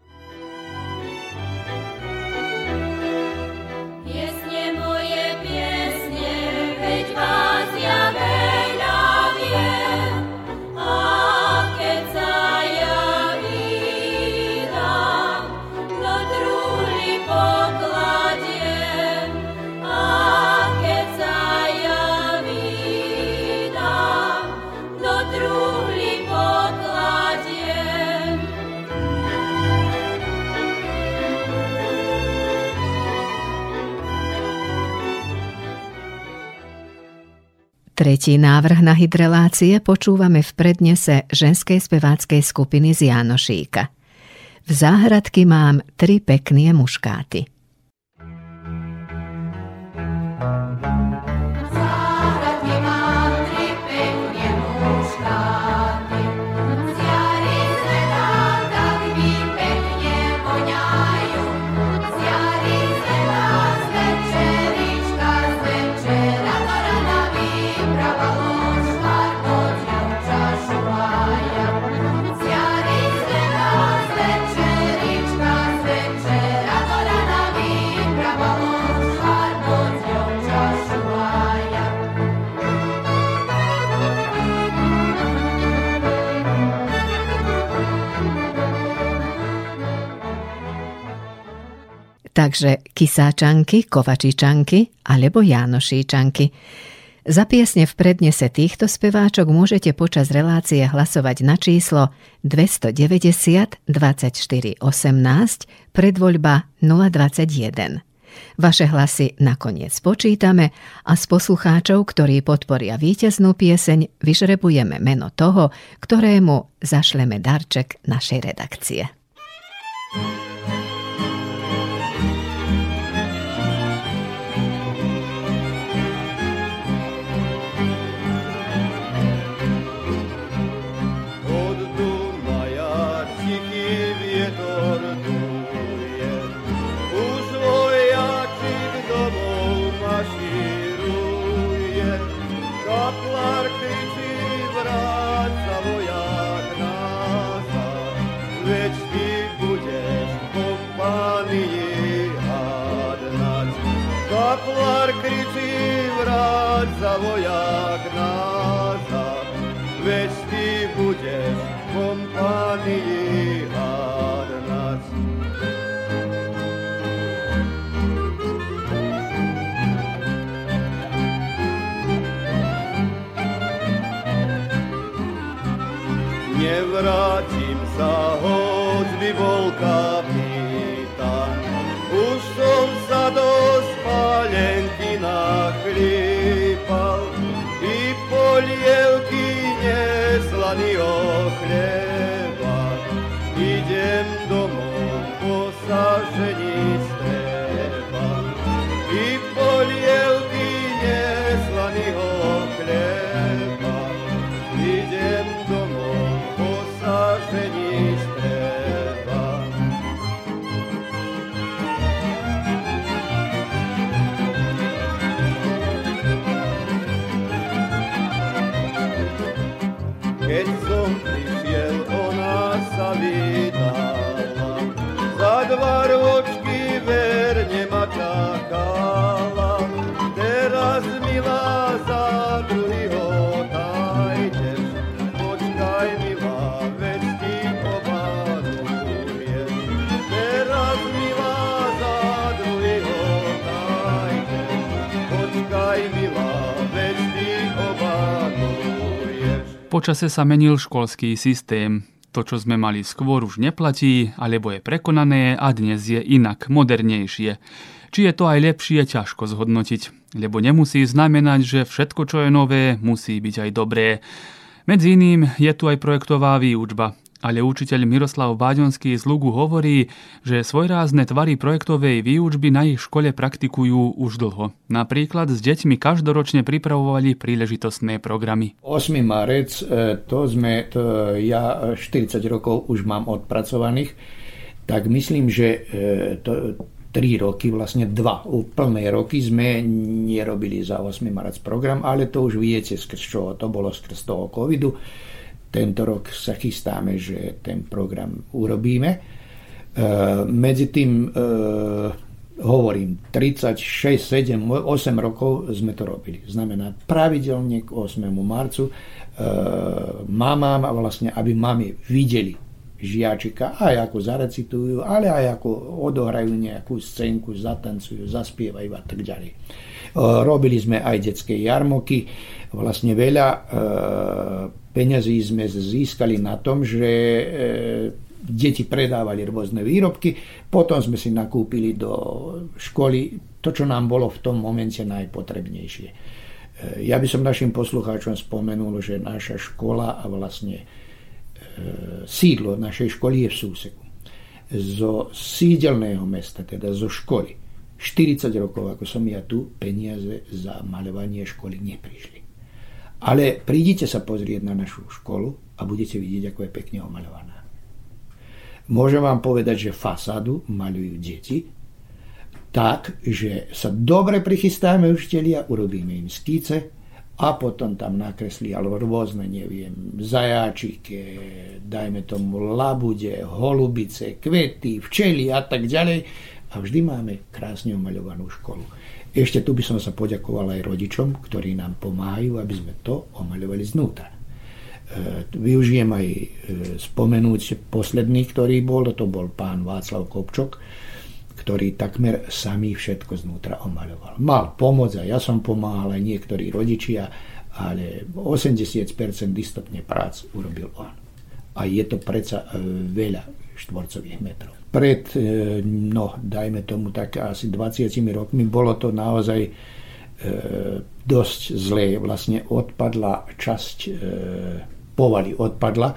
Speaker 3: Tretí návrh na hydrelácie počúvame v prednese ženskej speváckej skupiny z Janošíka. V záhradky mám tri pekné muškáty. Takže Kisáčanky, Kovačičanky alebo Jánošíčanky. Za piesne v prednese týchto speváčok môžete počas relácie hlasovať na číslo 290 24 18 predvoľba 021. Vaše hlasy nakoniec počítame a z poslucháčov, ktorí podporia víteznú pieseň, vyžrebujeme meno toho, ktorému zašleme darček našej redakcie.
Speaker 6: vojak
Speaker 1: Počase sa menil školský systém. To, čo sme mali skôr, už neplatí, alebo je prekonané a dnes je inak, modernejšie. Či je to aj lepšie, ťažko zhodnotiť, lebo nemusí znamenať, že všetko, čo je nové, musí byť aj dobré. Medzi iným je tu aj projektová výučba, ale učiteľ Miroslav Báďonský z Lugu hovorí, že svojrázne tvary projektovej výučby na ich škole praktikujú už dlho. Napríklad s deťmi každoročne pripravovali príležitostné programy.
Speaker 5: 8. marec, e, to sme, to ja 40 rokov už mám odpracovaných, tak myslím, že e, to, 3 roky, vlastne 2 úplné roky sme nerobili za 8. marec program, ale to už viete, skrz čo to bolo skrz toho covidu tento rok sa chystáme, že ten program urobíme. E, medzi tým e, hovorím, 36, 7, 8 rokov sme to robili. Znamená pravidelne k 8. marcu e, mamám, vlastne, aby mami videli žiačika, aj ako zarecitujú, ale aj ako odohrajú nejakú scénku, zatancujú, zaspievajú a tak ďalej. Robili sme aj detské jarmoky, vlastne veľa peňazí sme získali na tom, že e, deti predávali rôzne výrobky, potom sme si nakúpili do školy to, čo nám bolo v tom momente najpotrebnejšie. Ja by som našim poslucháčom spomenul, že naša škola a vlastne e, sídlo našej školy je v Súseku. Zo sídelného mesta, teda zo školy, 40 rokov, ako som ja tu, peniaze za maľovanie školy neprišli. Ale prídite sa pozrieť na našu školu a budete vidieť, ako je pekne omaľovaná. Môžem vám povedať, že fasádu maľujú deti, tak, že sa dobre prichystáme učitelia, urobíme im skice a potom tam nakreslí alebo rôzne, neviem, zajáčike, dajme tomu labude, holubice, kvety, včely a tak ďalej a vždy máme krásne omaľovanú školu. Ešte tu by som sa poďakoval aj rodičom, ktorí nám pomáhajú, aby sme to omaľovali znútra. E, využijem aj e, spomenúť posledný, ktorý bol, to bol pán Václav Kopčok, ktorý takmer samý všetko znútra omaľoval. Mal pomoc a ja som pomáhal aj niektorí rodičia, ale 80% istotne prác urobil on. A je to predsa e, veľa štvorcových metrov. Pred, e, no, dajme tomu tak asi 20 rokmi, bolo to naozaj e, dosť zlé. Vlastne odpadla časť povaly, odpadla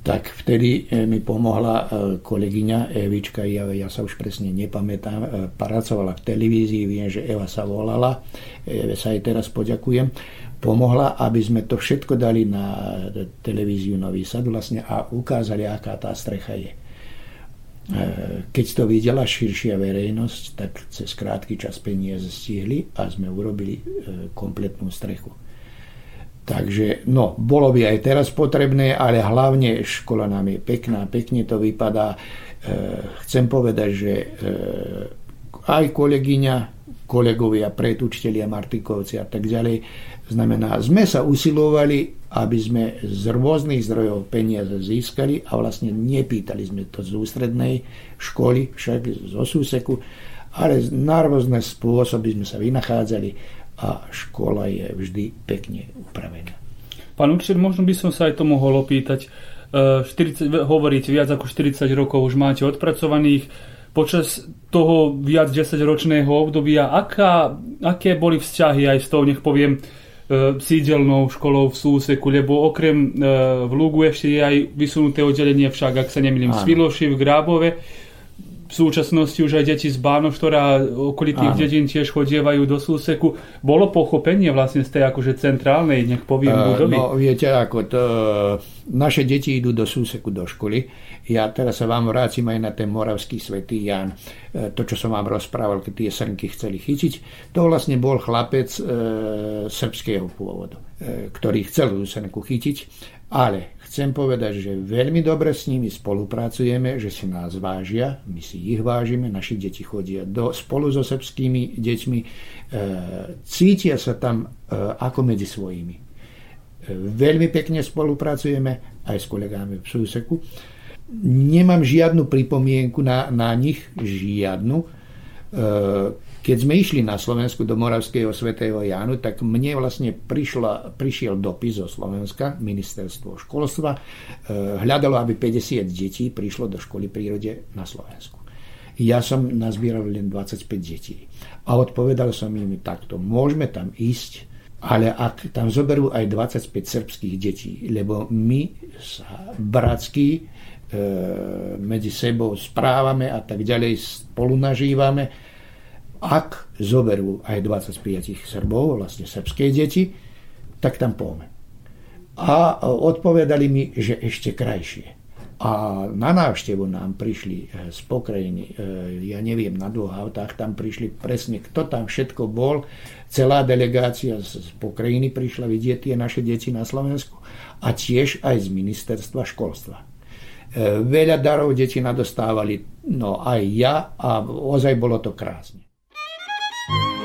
Speaker 5: tak vtedy e, mi pomohla e, kolegyňa Evička, ja, ja sa už presne nepamätám, e, pracovala v televízii, viem, že Eva sa volala, Eve sa aj teraz poďakujem, pomohla, aby sme to všetko dali na televíziu Nový Sad vlastne a ukázali, aká tá strecha je. Keď to videla širšia verejnosť, tak cez krátky čas peniaze stihli a sme urobili kompletnú strechu. Takže no, bolo by aj teraz potrebné, ale hlavne škola nám je pekná, pekne to vypadá. E, chcem povedať, že aj kolegyňa, kolegovia, pretučitelia, Martikovci a tak ďalej, znamená, sme sa usilovali, aby sme z rôznych zdrojov peniaze získali a vlastne nepýtali sme to z ústrednej školy, však zo súseku, ale na rôzne spôsoby sme sa vynachádzali a škola je vždy pekne upravená.
Speaker 1: Pán učiteľ, možno by som sa aj to mohol opýtať. 40, e, hovoríte, viac ako 40 rokov už máte odpracovaných. Počas toho viac 10-ročného obdobia, aká, aké boli vzťahy aj s tou, nech poviem, sídelnou školou v Súseku, lebo okrem e, v Lugu ešte je aj vysunuté oddelenie však, ak sa nemýlim, v Sviloši, v Grábove v súčasnosti už aj deti z Bánoštora okolitých dedín tiež chodievajú do súseku. Bolo pochopenie vlastne z tej akože centrálnej, nech poviem, uh, budovy?
Speaker 5: No viete, ako to, naše deti idú do súseku do školy. Ja teraz sa vám vrátim aj na ten moravský svätý Jan. E, to, čo som vám rozprával, keď tie srnky chceli chytiť, to vlastne bol chlapec e, srbského pôvodu, e, ktorý chcel tú srnku chytiť, ale Chcem povedať, že veľmi dobre s nimi spolupracujeme, že si nás vážia, my si ich vážime, naši deti chodia do, spolu so srbskými deťmi, e, cítia sa tam e, ako medzi svojimi. E, veľmi pekne spolupracujeme aj s kolegami v Súseku. Nemám žiadnu pripomienku na, na nich, žiadnu. E, keď sme išli na Slovensku do Moravského svätého Jánu, tak mne vlastne prišla, prišiel dopis zo Slovenska, ministerstvo školstva, eh, hľadalo, aby 50 detí prišlo do školy prírode na Slovensku. Ja som nazbieral len 25 detí. A odpovedal som im takto, môžeme tam ísť, ale ak tam zoberú aj 25 srbských detí, lebo my sa bratsky e, medzi sebou správame a tak ďalej spolu nažívame, ak zoberú aj 25 Srbov, vlastne srbské deti, tak tam pôjme. A odpovedali mi, že ešte krajšie. A na návštevu nám prišli eh, z pokrajiny, eh, ja neviem, na dvoch autách tam prišli presne, kto tam všetko bol. Celá delegácia z pokrajiny prišla vidieť tie naše deti na Slovensku a tiež aj z ministerstva školstva. Veľa darov deti nadostávali, no aj ja a ozaj bolo to krásne.
Speaker 10: So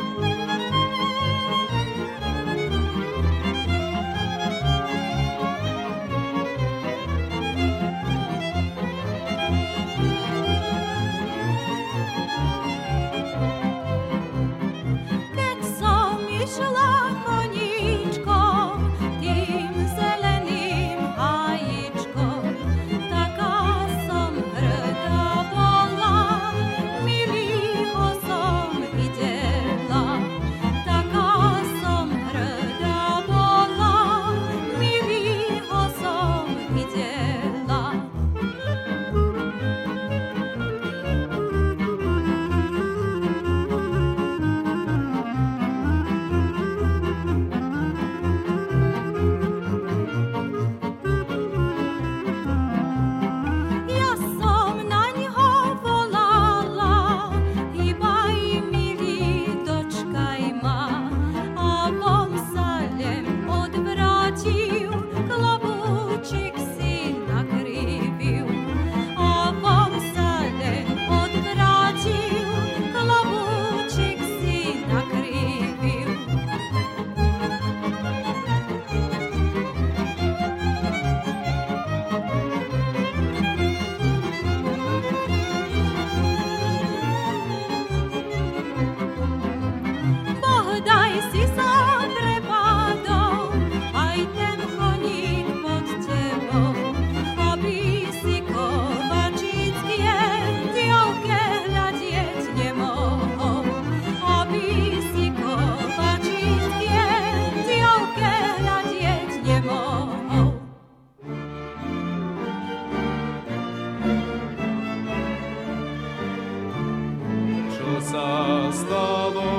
Speaker 11: sastalo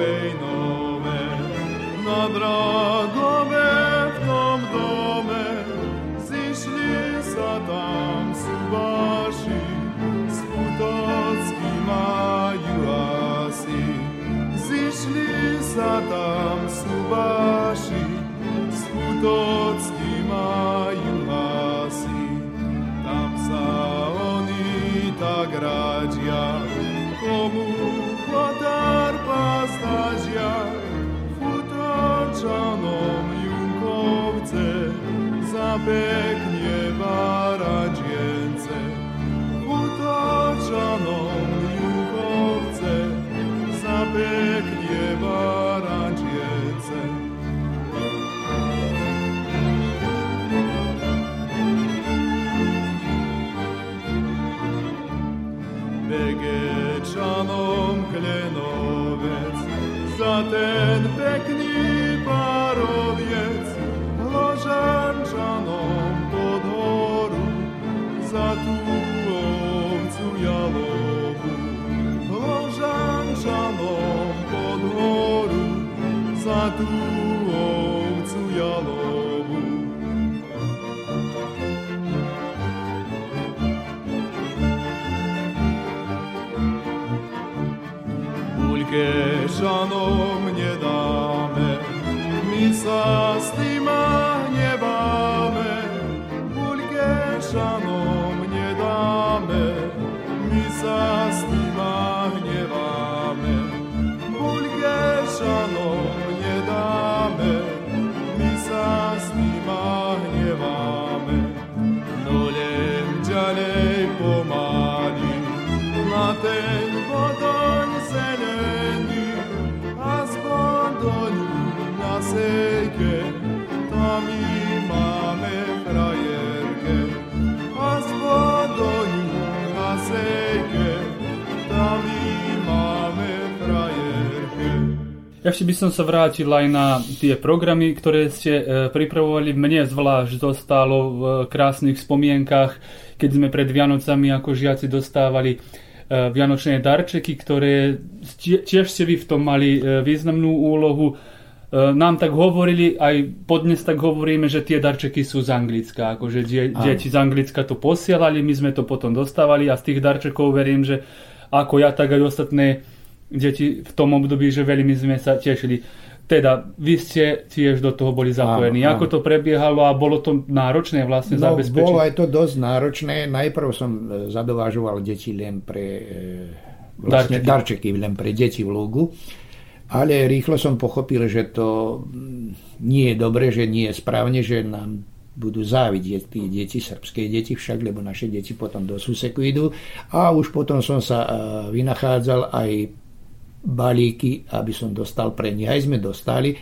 Speaker 11: ej nove. Na drago
Speaker 1: Ešte by som sa vrátil aj na tie programy, ktoré ste e, pripravovali. Mne zvlášť zostalo v krásnych spomienkach, keď sme pred Vianocami ako žiaci dostávali e, vianočné darčeky, ktoré tie- tiež ste vy v tom mali e, významnú úlohu. Nám tak hovorili, aj podnes tak hovoríme, že tie darčeky sú z Anglicka, akože die, deti z Anglicka to posielali, my sme to potom dostávali a z tých darčekov verím, že ako ja, tak aj ostatné deti v tom období, že veľmi sme sa tešili. Teda, vy ste tiež do toho boli zapojení.
Speaker 5: Áno, áno.
Speaker 1: Ako to prebiehalo a bolo to náročné vlastne
Speaker 5: No,
Speaker 1: zabezpečiť?
Speaker 5: bolo aj to dosť náročné. Najprv som e, zadovážoval deti len pre e, vlastne
Speaker 1: Darčeky.
Speaker 5: darčeky. len pre deti v Lúgu. Ale rýchlo som pochopil, že to mm, nie je dobre, že nie je správne, že nám budú závidieť tí deti, srbské deti však, lebo naše deti potom do Suseku idú. A už potom som sa e, vynachádzal aj balíky, aby som dostal pre nich. Aj sme dostali.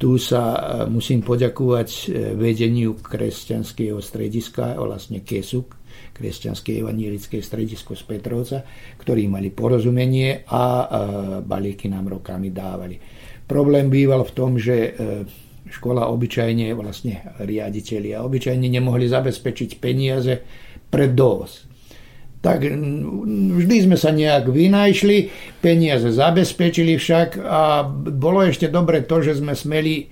Speaker 5: Tu sa e, musím poďakovať e, vedeniu kresťanského strediska, vlastne KESUK, kresťanské evanielické stredisko z Petrovca, ktorí mali porozumenie a e, balíky nám rokami dávali. Problém býval v tom, že škola obyčajne, vlastne riaditeľi a obyčajne nemohli zabezpečiť peniaze pre dovoz. Tak vždy sme sa nejak vynajšli, peniaze zabezpečili však a bolo ešte dobre to, že sme smeli e,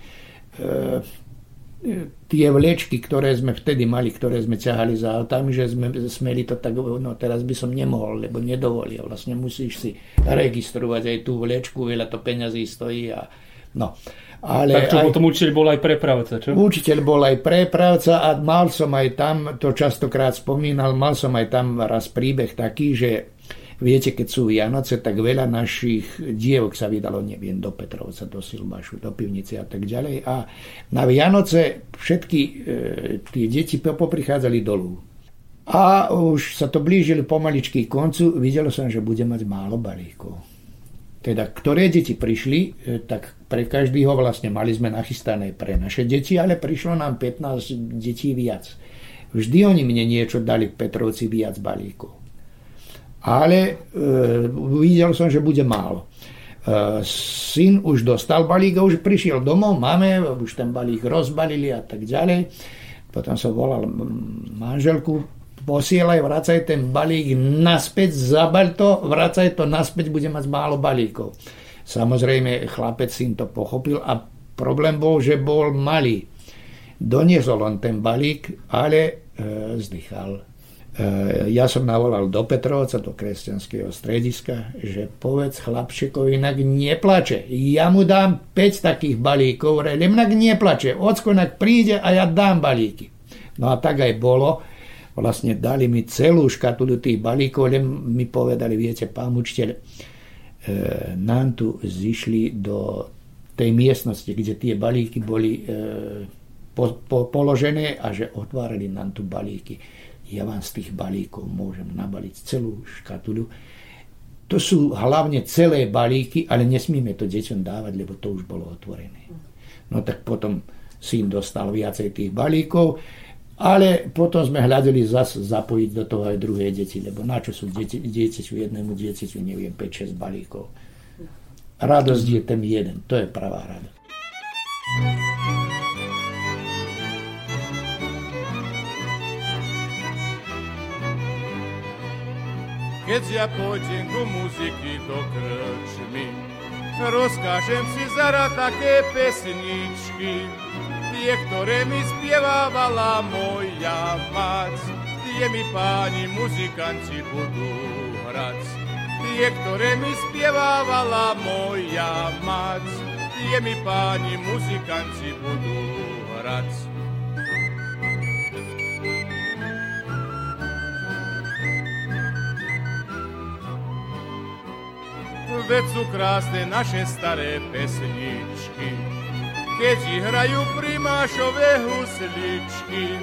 Speaker 5: tie vlečky, ktoré sme vtedy mali, ktoré sme ťahali za autami, že sme smeli to tak, no teraz by som nemohol, lebo nedovolia. Vlastne musíš si registrovať aj tú vlečku, veľa to peňazí stojí a no. Ale
Speaker 1: Tak čo,
Speaker 5: aj-
Speaker 1: potom učiteľ bol aj prepravca, čo?
Speaker 5: Učiteľ bol aj prepravca a mal som aj tam, to častokrát spomínal, mal som aj tam raz príbeh taký, že viete, keď sú Vianoce, tak veľa našich dievok sa vydalo, neviem, do Petrovca, do Silbašu, do Pivnice a tak ďalej. A na Vianoce všetky e, tie deti po- poprichádzali dolu. A už sa to blížili pomaličky k koncu, videl som, že bude mať málo balíkov. Teda, ktoré deti prišli, e, tak pre každého vlastne mali sme nachystané pre naše deti, ale prišlo nám 15 detí viac. Vždy oni mne niečo dali Petrovci viac balíkov. Ale e, videl som, že bude málo. E, syn už dostal balík a už prišiel domov, máme, už ten balík rozbalili a tak ďalej. Potom som volal manželku, posielaj, vracaj ten balík naspäť, zabal to, vracaj to naspäť, bude mať málo balíkov. Samozrejme, chlapec si to pochopil a problém bol, že bol malý. Doniesol on ten balík, ale e, zdychal. E, ja som navolal do Petrovca, do kresťanského strediska, že povedz chlapčekovi, inak neplače. Ja mu dám 5 takých balíkov, ale inak neplače. Ocko inak príde a ja dám balíky. No a tak aj bolo. Vlastne dali mi celú škatulu tých balíkov, len mi povedali, viete, pán učiteľ, e, nám tu zišli do tej miestnosti, kde tie balíky boli e, po, po, položené a že otvárali nám tu balíky ja vám z tých balíkov môžem nabaliť celú škatulu. To sú hlavne celé balíky, ale nesmíme to deťom dávať, lebo to už bolo otvorené. No tak potom syn dostal viacej tých balíkov, ale potom sme hľadali zase zapojiť do toho aj druhé deti, lebo na čo sú deti, dieťaťu, jednému dieťaťu, neviem, 5-6 balíkov. Radosť je ten jeden, to je pravá radosť.
Speaker 12: Keď ja pôjdem ku muziky do krčmy, rozkážem si zara také pesničky, tie, ktoré mi spievávala moja mať. Tie mi páni muzikanti budú hrať, tie, ktoré mi spievávala moja mať. Tie mi páni muzikanti budú hrať. veď sú krásne naše staré pesničky. Keď ich hrajú primášové husličky,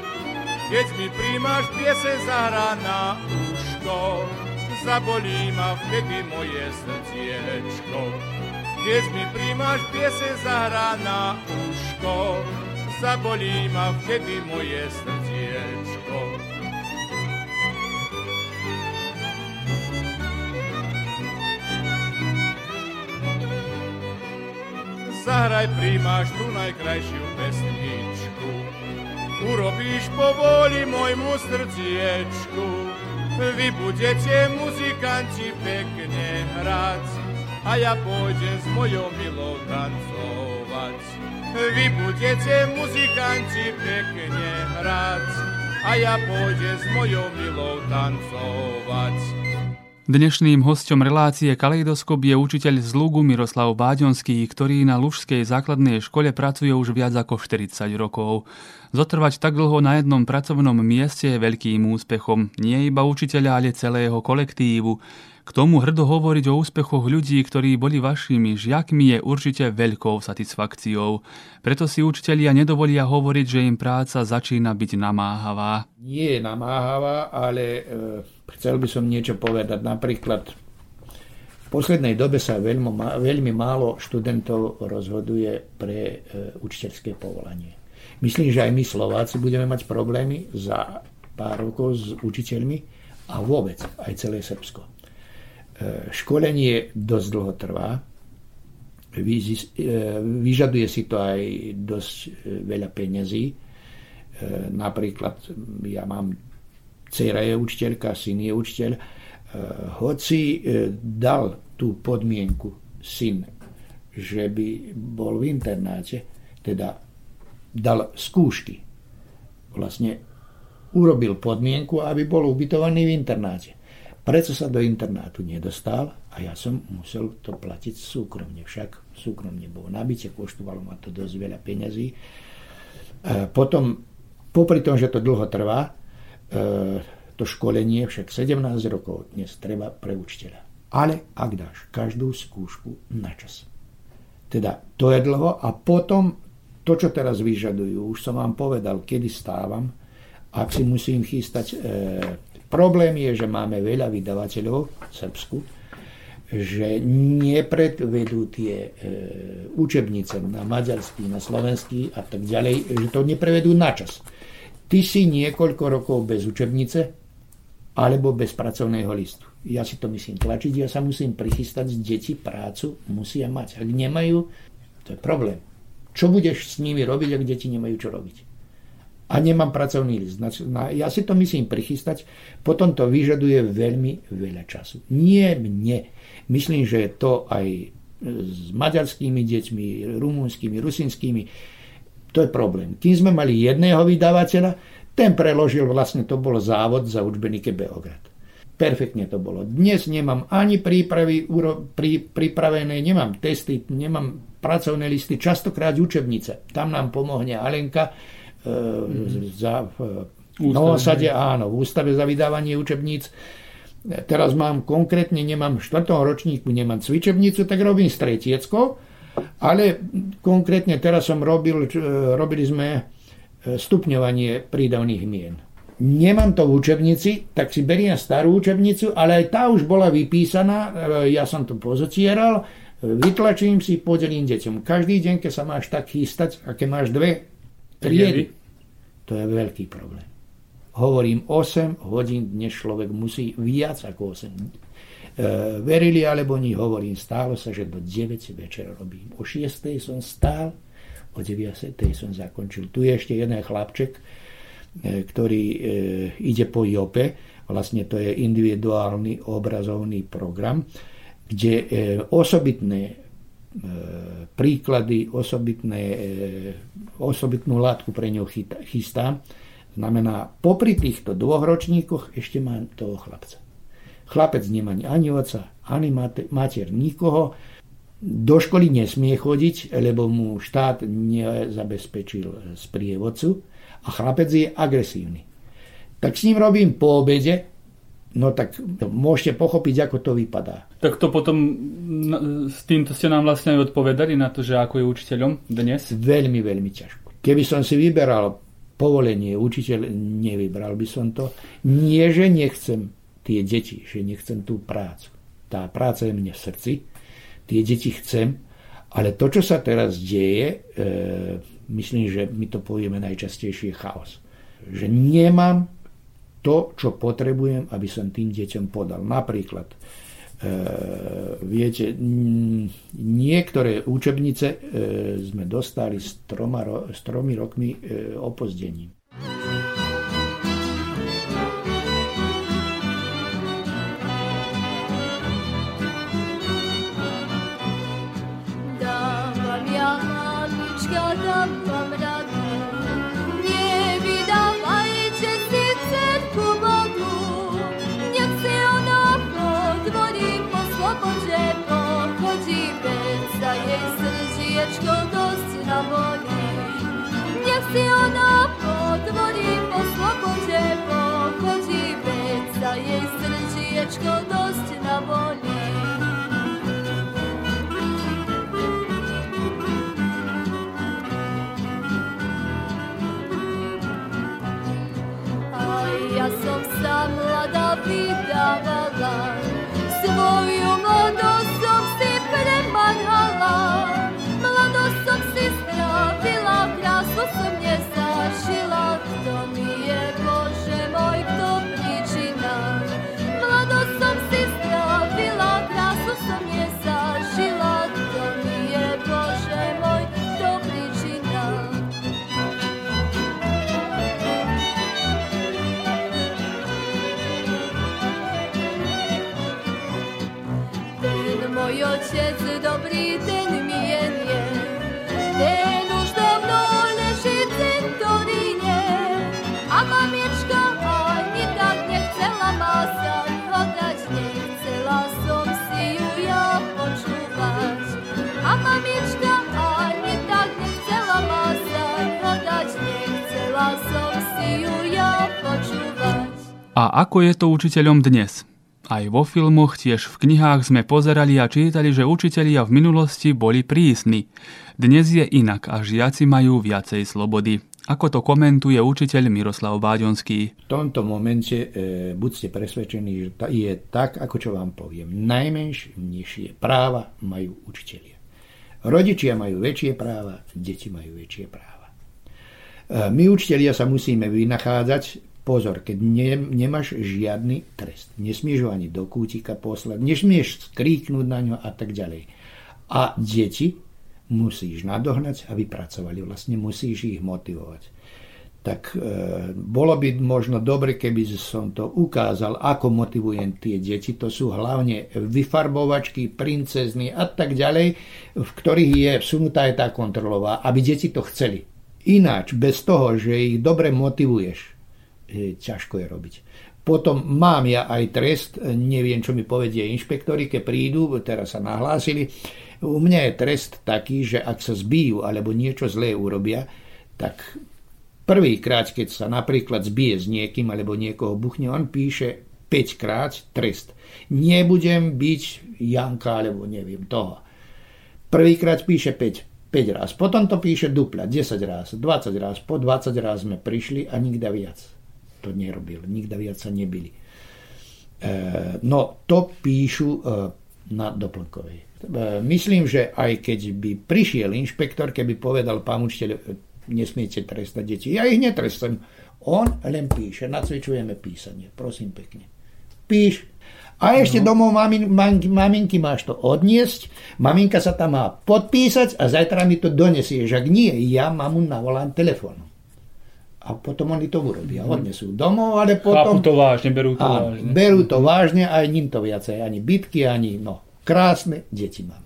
Speaker 12: keď mi primáš piese zahrá na uško, zabolí ma vtedy moje srdiečko. Keď mi primáš piese zahrá na uško, zabolí ma vtedy moje srdiečko. Zahraj príjmaš tú najkrajšiu pesničku. Urobíš povoli môjmu srdciečku, vy budete muzikanti pekne hrať a ja pôjdem s mojou milou tancovať. Vy budete muzikanti pekne hrať a ja pôjdem s mojou milou tancovať.
Speaker 1: Dnešným hostom relácie Kaleidoskop je učiteľ z Lugu Miroslav Báďonský, ktorý na Lužskej základnej škole pracuje už viac ako 40 rokov. Zotrvať tak dlho na jednom pracovnom mieste je veľkým úspechom nie iba učiteľa, ale celého kolektívu. K tomu hrdo hovoriť o úspechoch ľudí, ktorí boli vašimi žiakmi, je určite veľkou satisfakciou. Preto si učitelia nedovolia hovoriť, že im práca začína byť namáhavá.
Speaker 5: Nie je namáhavá, ale e chcel by som niečo povedať. Napríklad v poslednej dobe sa veľmi, veľmi málo študentov rozhoduje pre e, učiteľské povolanie. Myslím, že aj my Slováci budeme mať problémy za pár rokov s učiteľmi a vôbec aj celé Srbsko. E, školenie dosť dlho trvá, e, vyžaduje si to aj dosť e, veľa peňazí. Napríklad ja mám dcera je učiteľka, syn je učiteľ, hoci dal tú podmienku syn, že by bol v internáte, teda dal skúšky, vlastne urobil podmienku, aby bol ubytovaný v internáte. Prečo sa do internátu nedostal a ja som musel to platiť súkromne. Však súkromne bolo nabitie, koštovalo ma to dosť veľa peňazí. E, potom, popri tom, že to dlho trvá, E, to školenie však 17 rokov dnes treba pre učiteľa. Ale ak dáš každú skúšku na čas. Teda to je dlho a potom to, čo teraz vyžadujú, už som vám povedal, kedy stávam, ak si musím chystať. Problém je, že máme veľa vydavateľov v Srbsku, že nepredvedú tie e, učebnice na maďarský, na slovenský a tak ďalej, že to neprevedú na čas. Ty si niekoľko rokov bez učebnice alebo bez pracovného listu. Ja si to musím tlačiť, ja sa musím prichystať, deti prácu musia mať. Ak nemajú, to je problém. Čo budeš s nimi robiť, ak deti nemajú čo robiť? A nemám pracovný list. Ja si to myslím prichystať, potom to vyžaduje veľmi veľa času. Nie mne. Myslím, že to aj s maďarskými deťmi, rumúnskymi, rusinskými, to je problém. Kým sme mali jedného vydavateľa, ten preložil, vlastne to bol závod za učbenike Beograd. Perfektne to bolo. Dnes nemám ani prípravy pri, pripravené, nemám testy, nemám pracovné listy, častokrát učebnice. Tam nám pomohne Alenka e. za, v Novosade, áno, v ústave za vydávanie učebníc. Teraz mám konkrétne, nemám v štvrtom ročníku, nemám cvičebnicu, tak robím stretiecko, ale konkrétne teraz som robil, e, robili sme e, stupňovanie prídavných mien nemám to v učebnici, tak si beriem starú učebnicu, ale aj tá už bola vypísaná, e, ja som to pozocieral, vytlačím si, podelím deťom. Každý deň, keď sa máš tak chystať, a keď máš dve triedy, to je veľký problém. Hovorím 8 hodín, dnes človek musí viac ako 8. E, verili alebo nie, hovorím, stálo sa, že do 9 večera robím. O 6 som stál, o 9 som zakončil. Tu je ešte jeden chlapček, E, ktorý e, ide po JOPE, vlastne to je individuálny obrazovný program, kde osobitné príklady, osobitné, osobitnú látku pre ňu chystá. Znamená, popri týchto dvoch ročníkoch ešte má toho chlapca. Chlapec nemá ani oca, ani mater, nikoho. Do školy nesmie chodiť, lebo mu štát nezabezpečil sprievodcu a chlapec je agresívny. Tak s ním robím po obede, no tak môžete pochopiť, ako to vypadá.
Speaker 1: Tak to potom s týmto ste nám vlastne aj odpovedali na to, že ako je učiteľom dnes?
Speaker 5: Veľmi, veľmi ťažko. Keby som si vyberal povolenie, učiteľ, nevybral by som to. Nie, že nechcem tie deti, že nechcem tú prácu. Tá práca je mne v srdci, tie deti chcem, ale to, čo sa teraz deje, e, myslím, že my to povieme najčastejšie chaos. Že nemám to, čo potrebujem, aby som tým deťom podal. Napríklad, e, viete, niektoré učebnice e, sme dostali s, troma, s tromi rokmi e, opozdením.
Speaker 8: si srdiečko dosť nabolí. A
Speaker 1: ako je to učiteľom dnes? Aj vo filmoch, tiež v knihách sme pozerali a čítali, že učitelia v minulosti boli prísni. Dnes je inak a žiaci majú viacej slobody. Ako to komentuje učiteľ Miroslav Váďonský?
Speaker 5: V tomto momente e, buďte presvedčení, že je tak, ako čo vám poviem. Najmenšie práva majú učitelia. Rodičia majú väčšie práva, deti majú väčšie práva. E, my učitelia sa musíme vynachádzať Pozor, keď ne, nemáš žiadny trest, nesmieš ho ani do kútika poslať, nesmieš skríknúť na ňo a tak ďalej. A deti musíš nadohnať, aby pracovali, vlastne musíš ich motivovať. tak e, bolo by možno dobre, keby som to ukázal, ako motivujem tie deti. To sú hlavne vyfarbovačky, princezny a tak ďalej, v ktorých je vsunutá aj tá kontrolová, aby deti to chceli. Ináč, bez toho, že ich dobre motivuješ, je, ťažko je robiť. Potom mám ja aj trest, neviem, čo mi povedie inšpektori, keď prídu, teraz sa nahlásili. U mňa je trest taký, že ak sa zbijú alebo niečo zlé urobia, tak Prvýkrát, keď sa napríklad zbije s niekým alebo niekoho buchne, on píše 5 krát trest. Nebudem byť Janka alebo neviem toho. Prvýkrát píše 5, 5 raz, potom to píše dupla, 10 raz, 20 raz, po 20 raz sme prišli a nikda viac to nerobil, nikda viac sa nebili. E, no to píšu e, na doplnkovej. E, myslím, že aj keď by prišiel inšpektor, keby povedal pán učiteľ, nesmiete trestať deti. Ja ich netrestám. On len píše, nacvičujeme písanie, prosím pekne. Píš. A ešte no. domov mamin, man, maminky máš to odniesť, maminka sa tam má podpísať a zajtra mi to donesieš. Ak nie, ja mamu navolám telefónu. A potom oni to urobia. Mhm. Odnesú domov, ale potom...
Speaker 1: Chápu to vážne, berú to
Speaker 5: a,
Speaker 1: vážne.
Speaker 5: Berú to vážne, aj ním to viacej. Ani bitky, ani... No, krásne deti mám.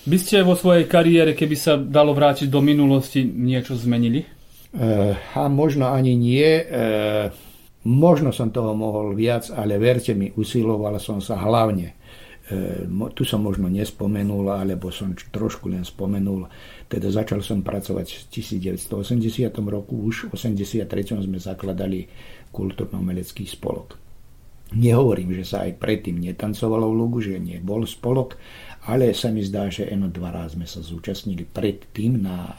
Speaker 1: By ste vo svojej kariére, keby sa dalo vrátiť do minulosti, niečo zmenili?
Speaker 5: Uh, a možno ani nie. Uh, možno som toho mohol viac, ale verte mi, usiloval som sa hlavne. Uh, tu som možno nespomenul, alebo som trošku len spomenul. Teda začal som pracovať v 1980 roku, už v 83. sme zakladali kultúrno-melecký spolok. Nehovorím, že sa aj predtým netancovalo v Lugu, že nebol spolok, ale sa mi zdá, že eno dva raz sme sa zúčastnili predtým na e,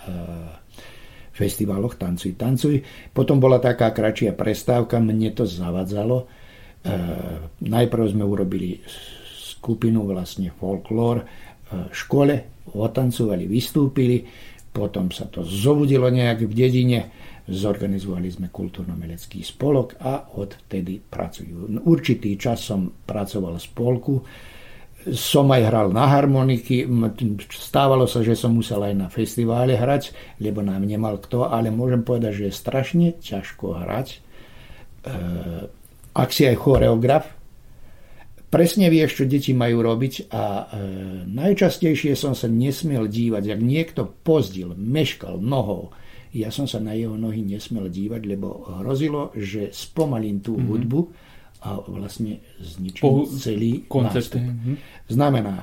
Speaker 5: festivaloch Tancuj, tancuj. Potom bola taká kratšia prestávka, mne to zavadzalo. E, najprv sme urobili skupinu vlastne folklór e, škole, otancovali, vystúpili, potom sa to zobudilo nejak v dedine, zorganizovali sme kultúrno-melecký spolok a odtedy pracujú. Určitý čas som pracoval v spolku, som aj hral na harmoniky, stávalo sa, že som musel aj na festivále hrať, lebo nám nemal kto, ale môžem povedať, že je strašne ťažko hrať. E, ak si aj choreograf, presne vieš, čo deti majú robiť a e, najčastejšie som sa nesmiel dívať, ak niekto pozdil, meškal nohou, ja som sa na jeho nohy nesmel dívať, lebo hrozilo, že spomalím tú mm-hmm. hudbu, a vlastne zničil po, celý koncert. nástup. Mm-hmm. Znamená,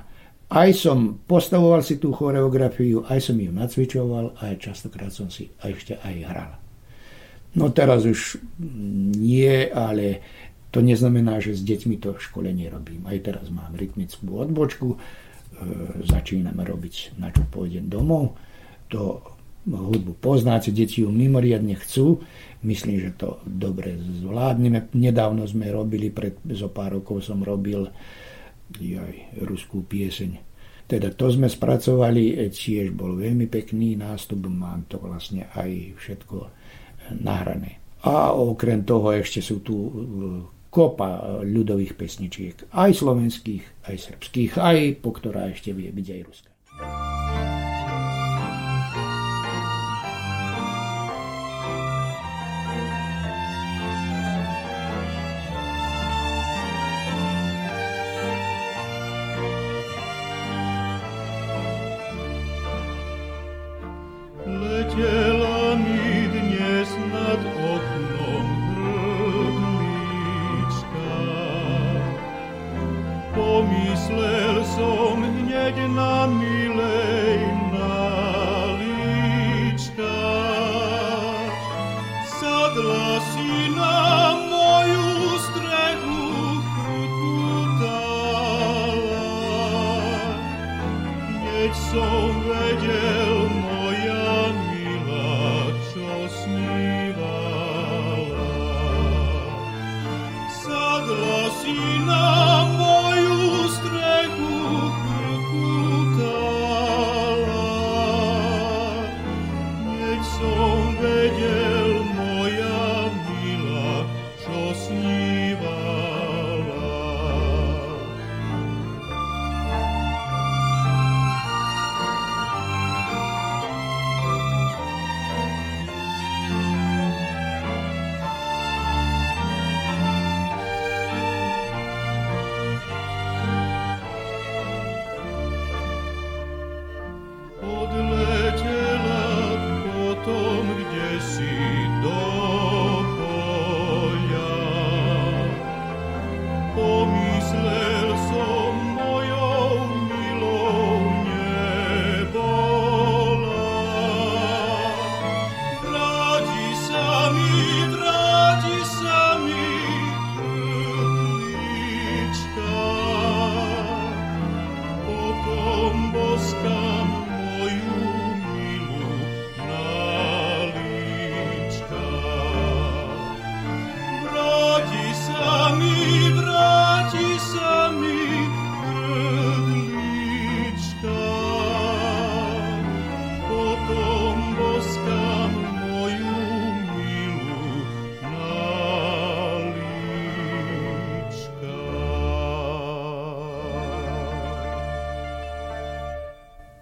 Speaker 5: aj som postavoval si tú choreografiu, aj som ju nacvičoval, aj častokrát som si aj ešte aj hral. No teraz už nie, ale to neznamená, že s deťmi to v škole nerobím. Aj teraz mám rytmickú odbočku, e, začíname robiť, na čo pôjdem domov. To hudbu poznáte, deti ju mimoriadne chcú, Myslím, že to dobre zvládneme. Nedávno sme robili, pred zo pár rokov som robil aj ruskú pieseň. Teda to sme spracovali, tiež bol veľmi pekný nástup, mám to vlastne aj všetko nahrané. A okrem toho ešte sú tu e, kopa ľudových pesničiek, aj slovenských, aj srbských, aj po ktorá ešte vie byť aj ruská.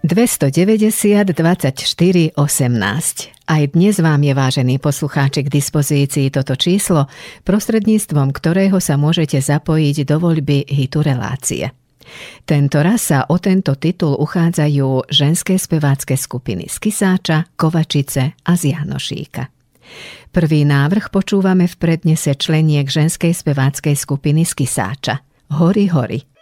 Speaker 3: 290 24 18. Aj dnes vám je, vážený poslucháči, k dispozícii toto číslo, prostredníctvom ktorého sa môžete zapojiť do voľby hitu relácie. Tento raz sa o tento titul uchádzajú ženské spevácké skupiny z Kisáča, Kovačice a z Janošíka. Prvý návrh počúvame v prednese členiek ženskej speváckej skupiny z Kisáča. Hory, hory.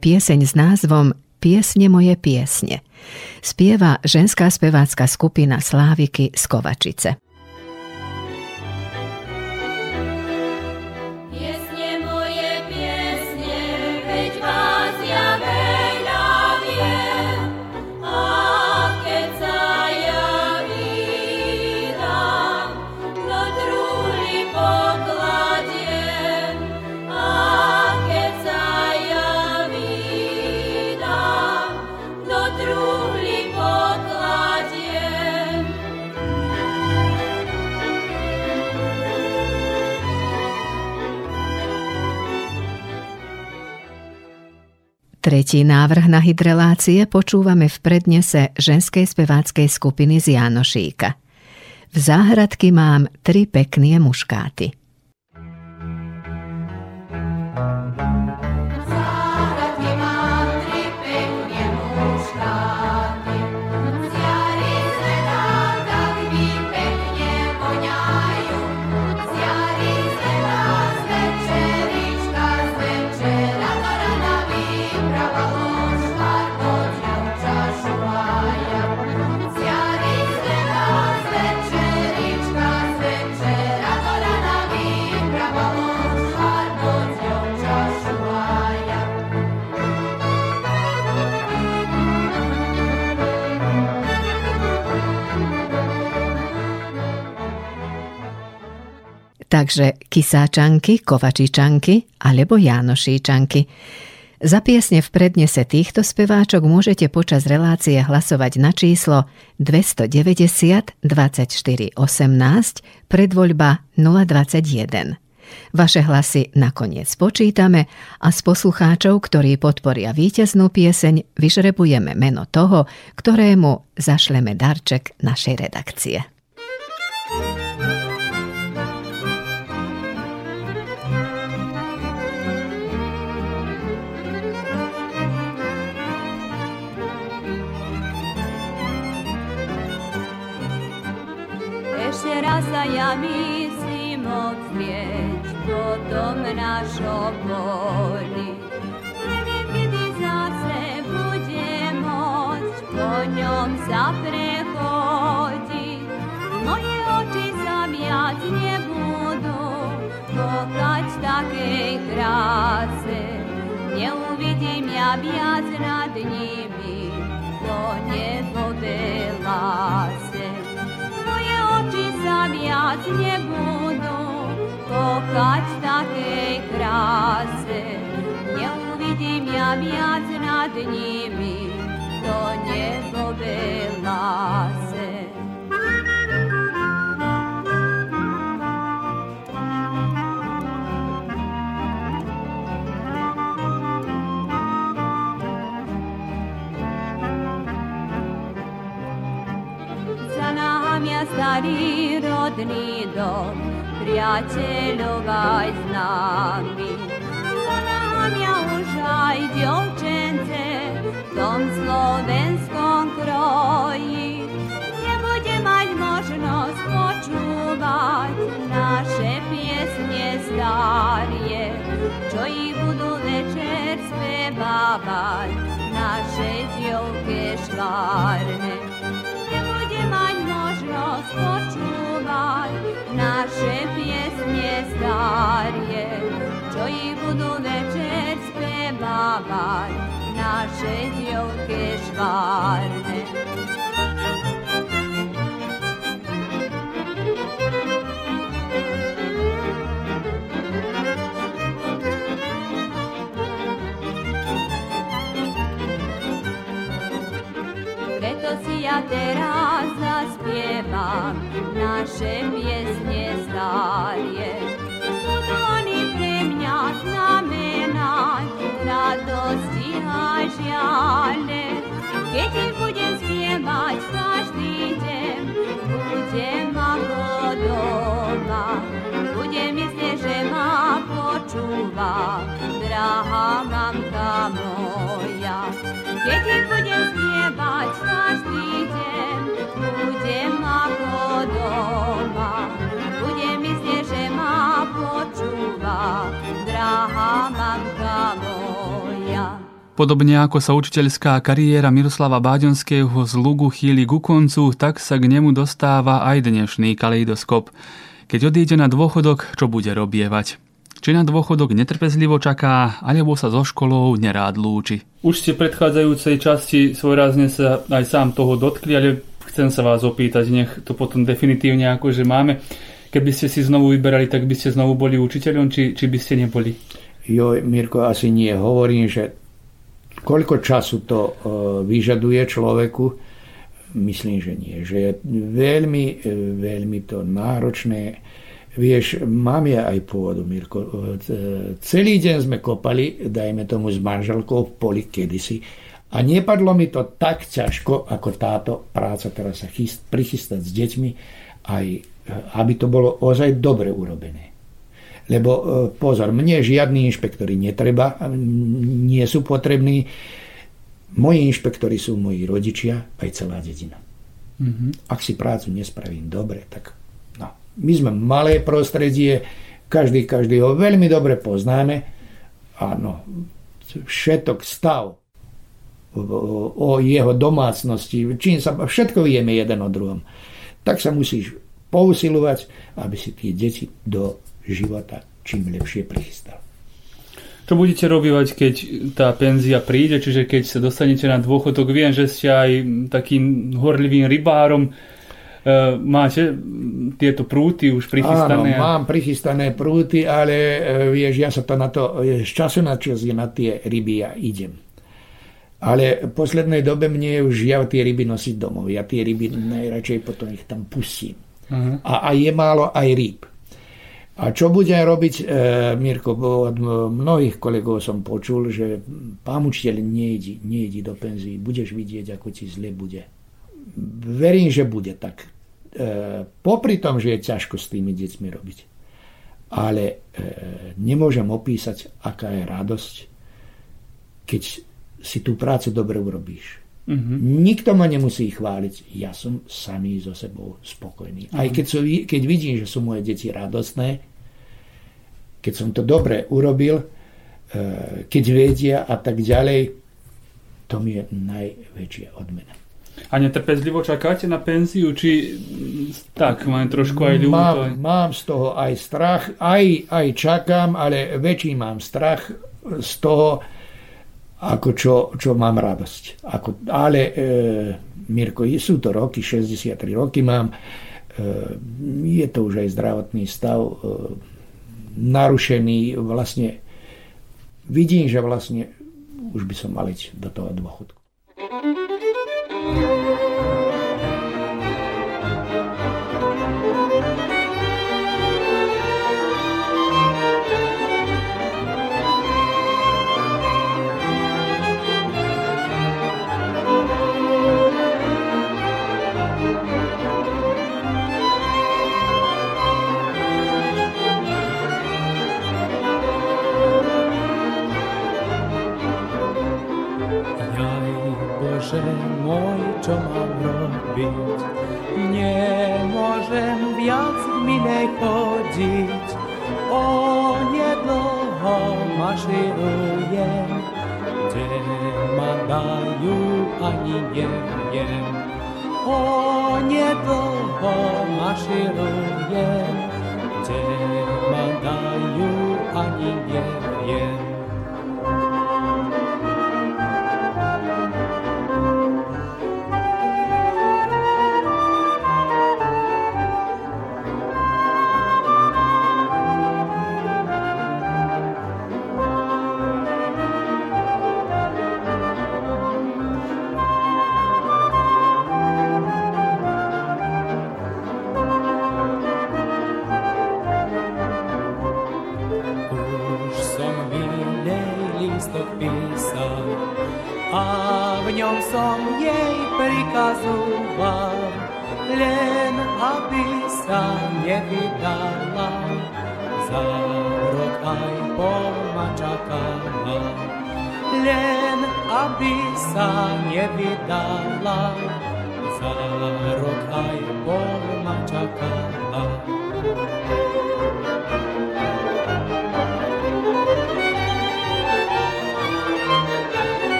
Speaker 3: Pieseň s názvom Piesne moje piesne. Spieva ženská spevácka skupina Sláviky z Kovačice. Tretí návrh na hydrelácie počúvame v prednese ženskej speváckej skupiny z Janošíka. V záhradky mám tri pekné muškáty. Takže Kisáčanky, Kovačičanky alebo Jánošíčanky. Za piesne v prednese týchto speváčok môžete počas relácie hlasovať na číslo 290 24 18 predvoľba 021. Vaše hlasy nakoniec počítame a z poslucháčov, ktorí podporia víťaznú pieseň, vyžrebujeme meno toho, ktorému zašleme darček našej redakcie.
Speaker 2: Ja myslím odzvieť po tom našom poli. Neviem, kedy zase bude môcť po ňom sa prechodiť. Moje oči sa viac nebudú kokať takej kráse. Neuvidím ja viac nad nimi, to nebo zavijac nje budu, to kad take krase. Ne uvidim ja vijac nad njimi, do njegove lase. mňa starý rodný dom, priateľov aj známy. Volá mňa už aj dievčence v tom slovenskom kroji. Nebude mať možnosť počúvať naše piesne starie, čo ich budú večer spevávať naše dievke švárne. Starie, čo ich budú večer spievať naše dievke švárne. ja teraz zaspievam naše piesne starie. Oni pre mňa znamenať radosti a žiale. Keď ich budem spievať každý deň, budem ako doma. Budem myslieť, že ma počúva, drahá mamka moja. Keď ich budem spievať každý
Speaker 1: Podobne ako sa učiteľská kariéra Miroslava Báďonského z Lugu chýli ku koncu, tak sa k nemu dostáva aj dnešný kaleidoskop. Keď odíde na dôchodok, čo bude robievať? či na dôchodok netrpezlivo čaká, alebo sa so školou nerád lúči. Už ste v predchádzajúcej časti svojrázne sa aj sám toho dotkli, ale chcem sa vás opýtať, nech to potom definitívne akože máme. Keby ste si znovu vyberali, tak by ste znovu boli učiteľom, či, či by ste neboli?
Speaker 5: Jo, Mirko, asi nie. Hovorím, že koľko času to uh, vyžaduje človeku, myslím, že nie. Že je veľmi, veľmi to náročné Vieš, mám ja aj pôvodu, Mirko. Celý deň sme kopali, dajme tomu s manželkou v poli kedysi. A nepadlo mi to tak ťažko, ako táto práca teraz sa chyst, prichystať s deťmi, aj aby to bolo ozaj dobre urobené. Lebo e, pozor, mne žiadni inšpektori netreba, nie sú potrební. Moji inšpektori sú moji rodičia, aj celá dedina. Mm-hmm. Ak si prácu nespravím dobre, tak my sme malé prostredie, každý, každý ho veľmi dobre poznáme. Áno, všetok stav o jeho domácnosti, čím sa, všetko vieme jeden o druhom. Tak sa musíš pousilovať, aby si tie deti do života čím lepšie prichystal.
Speaker 1: Čo budete robiť, keď tá penzia príde, čiže keď sa dostanete na dôchodok? Viem, že ste aj takým horlivým rybárom, E, máte tieto prúty už prichystané?
Speaker 5: Áno, mám prichystané prúty, ale e, vieš, ja sa to na to, z času na čas na tie ryby ja idem. Ale v poslednej dobe mne už ja tie ryby nosiť domov. Ja tie ryby najradšej potom ich tam pustím. Uh-huh. A, a je málo aj rýb. A čo budem robiť, e, Mirko, od mnohých kolegov som počul, že pán učiteľ nejdi, nejdi do penzii, budeš vidieť, ako ti zle bude verím, že bude tak. E, popri tom, že je ťažko s tými deťmi robiť. Ale e, nemôžem opísať, aká je radosť, keď si tú prácu dobre urobíš. Mm-hmm. Nikto ma nemusí chváliť. Ja som samý so sebou spokojný. Aj keď, sú, keď vidím, že sú moje deti radostné, keď som to dobre urobil, e, keď vedia a tak ďalej, to mi je najväčšia odmena.
Speaker 1: A netrpezlivo čakáte na penziu, či tak, mám trošku aj ľúto?
Speaker 5: Mám, mám z toho aj strach, aj, aj čakám, ale väčší mám strach z toho, ako čo, čo mám radosť. Ako, ale, e, Mirko, sú to roky, 63 roky mám, e, je to už aj zdravotný stav e, narušený, vlastne vidím, že vlastne už by som mal ísť do toho dôchodku.
Speaker 13: Maszeruję, gdzie dajú, ani neviem. Onedlho maširujem, kde ma dajú, ani som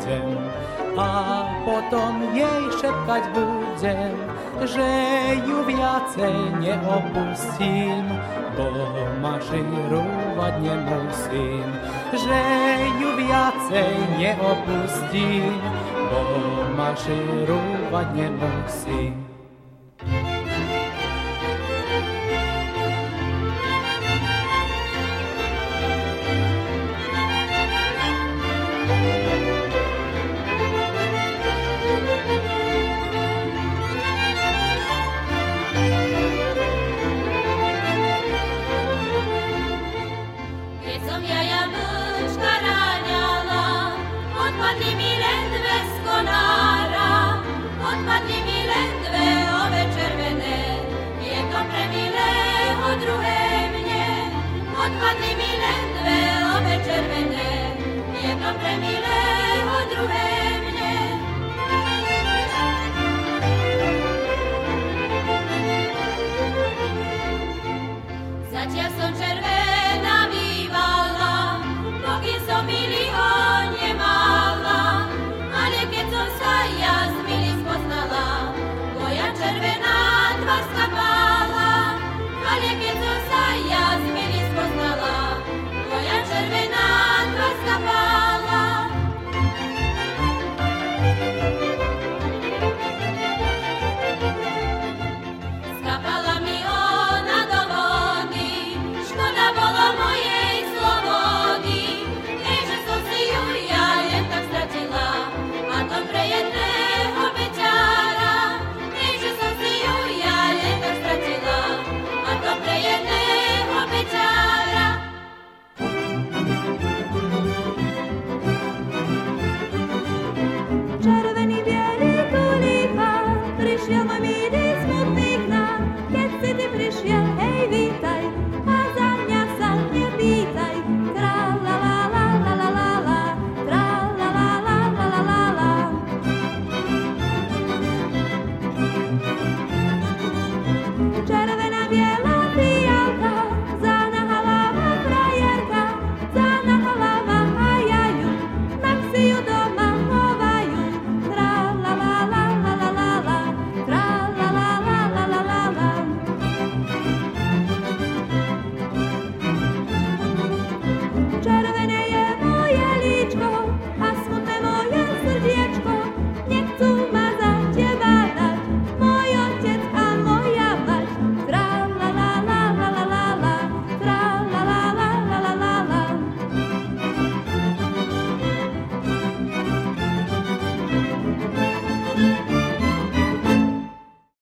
Speaker 13: neprídem a potom jej šepkať budem, že ju bo ju viacej neopustím, bo maširovať nemusím.
Speaker 2: Odpadli mi len dve obe červené, jedno pre milého, druhé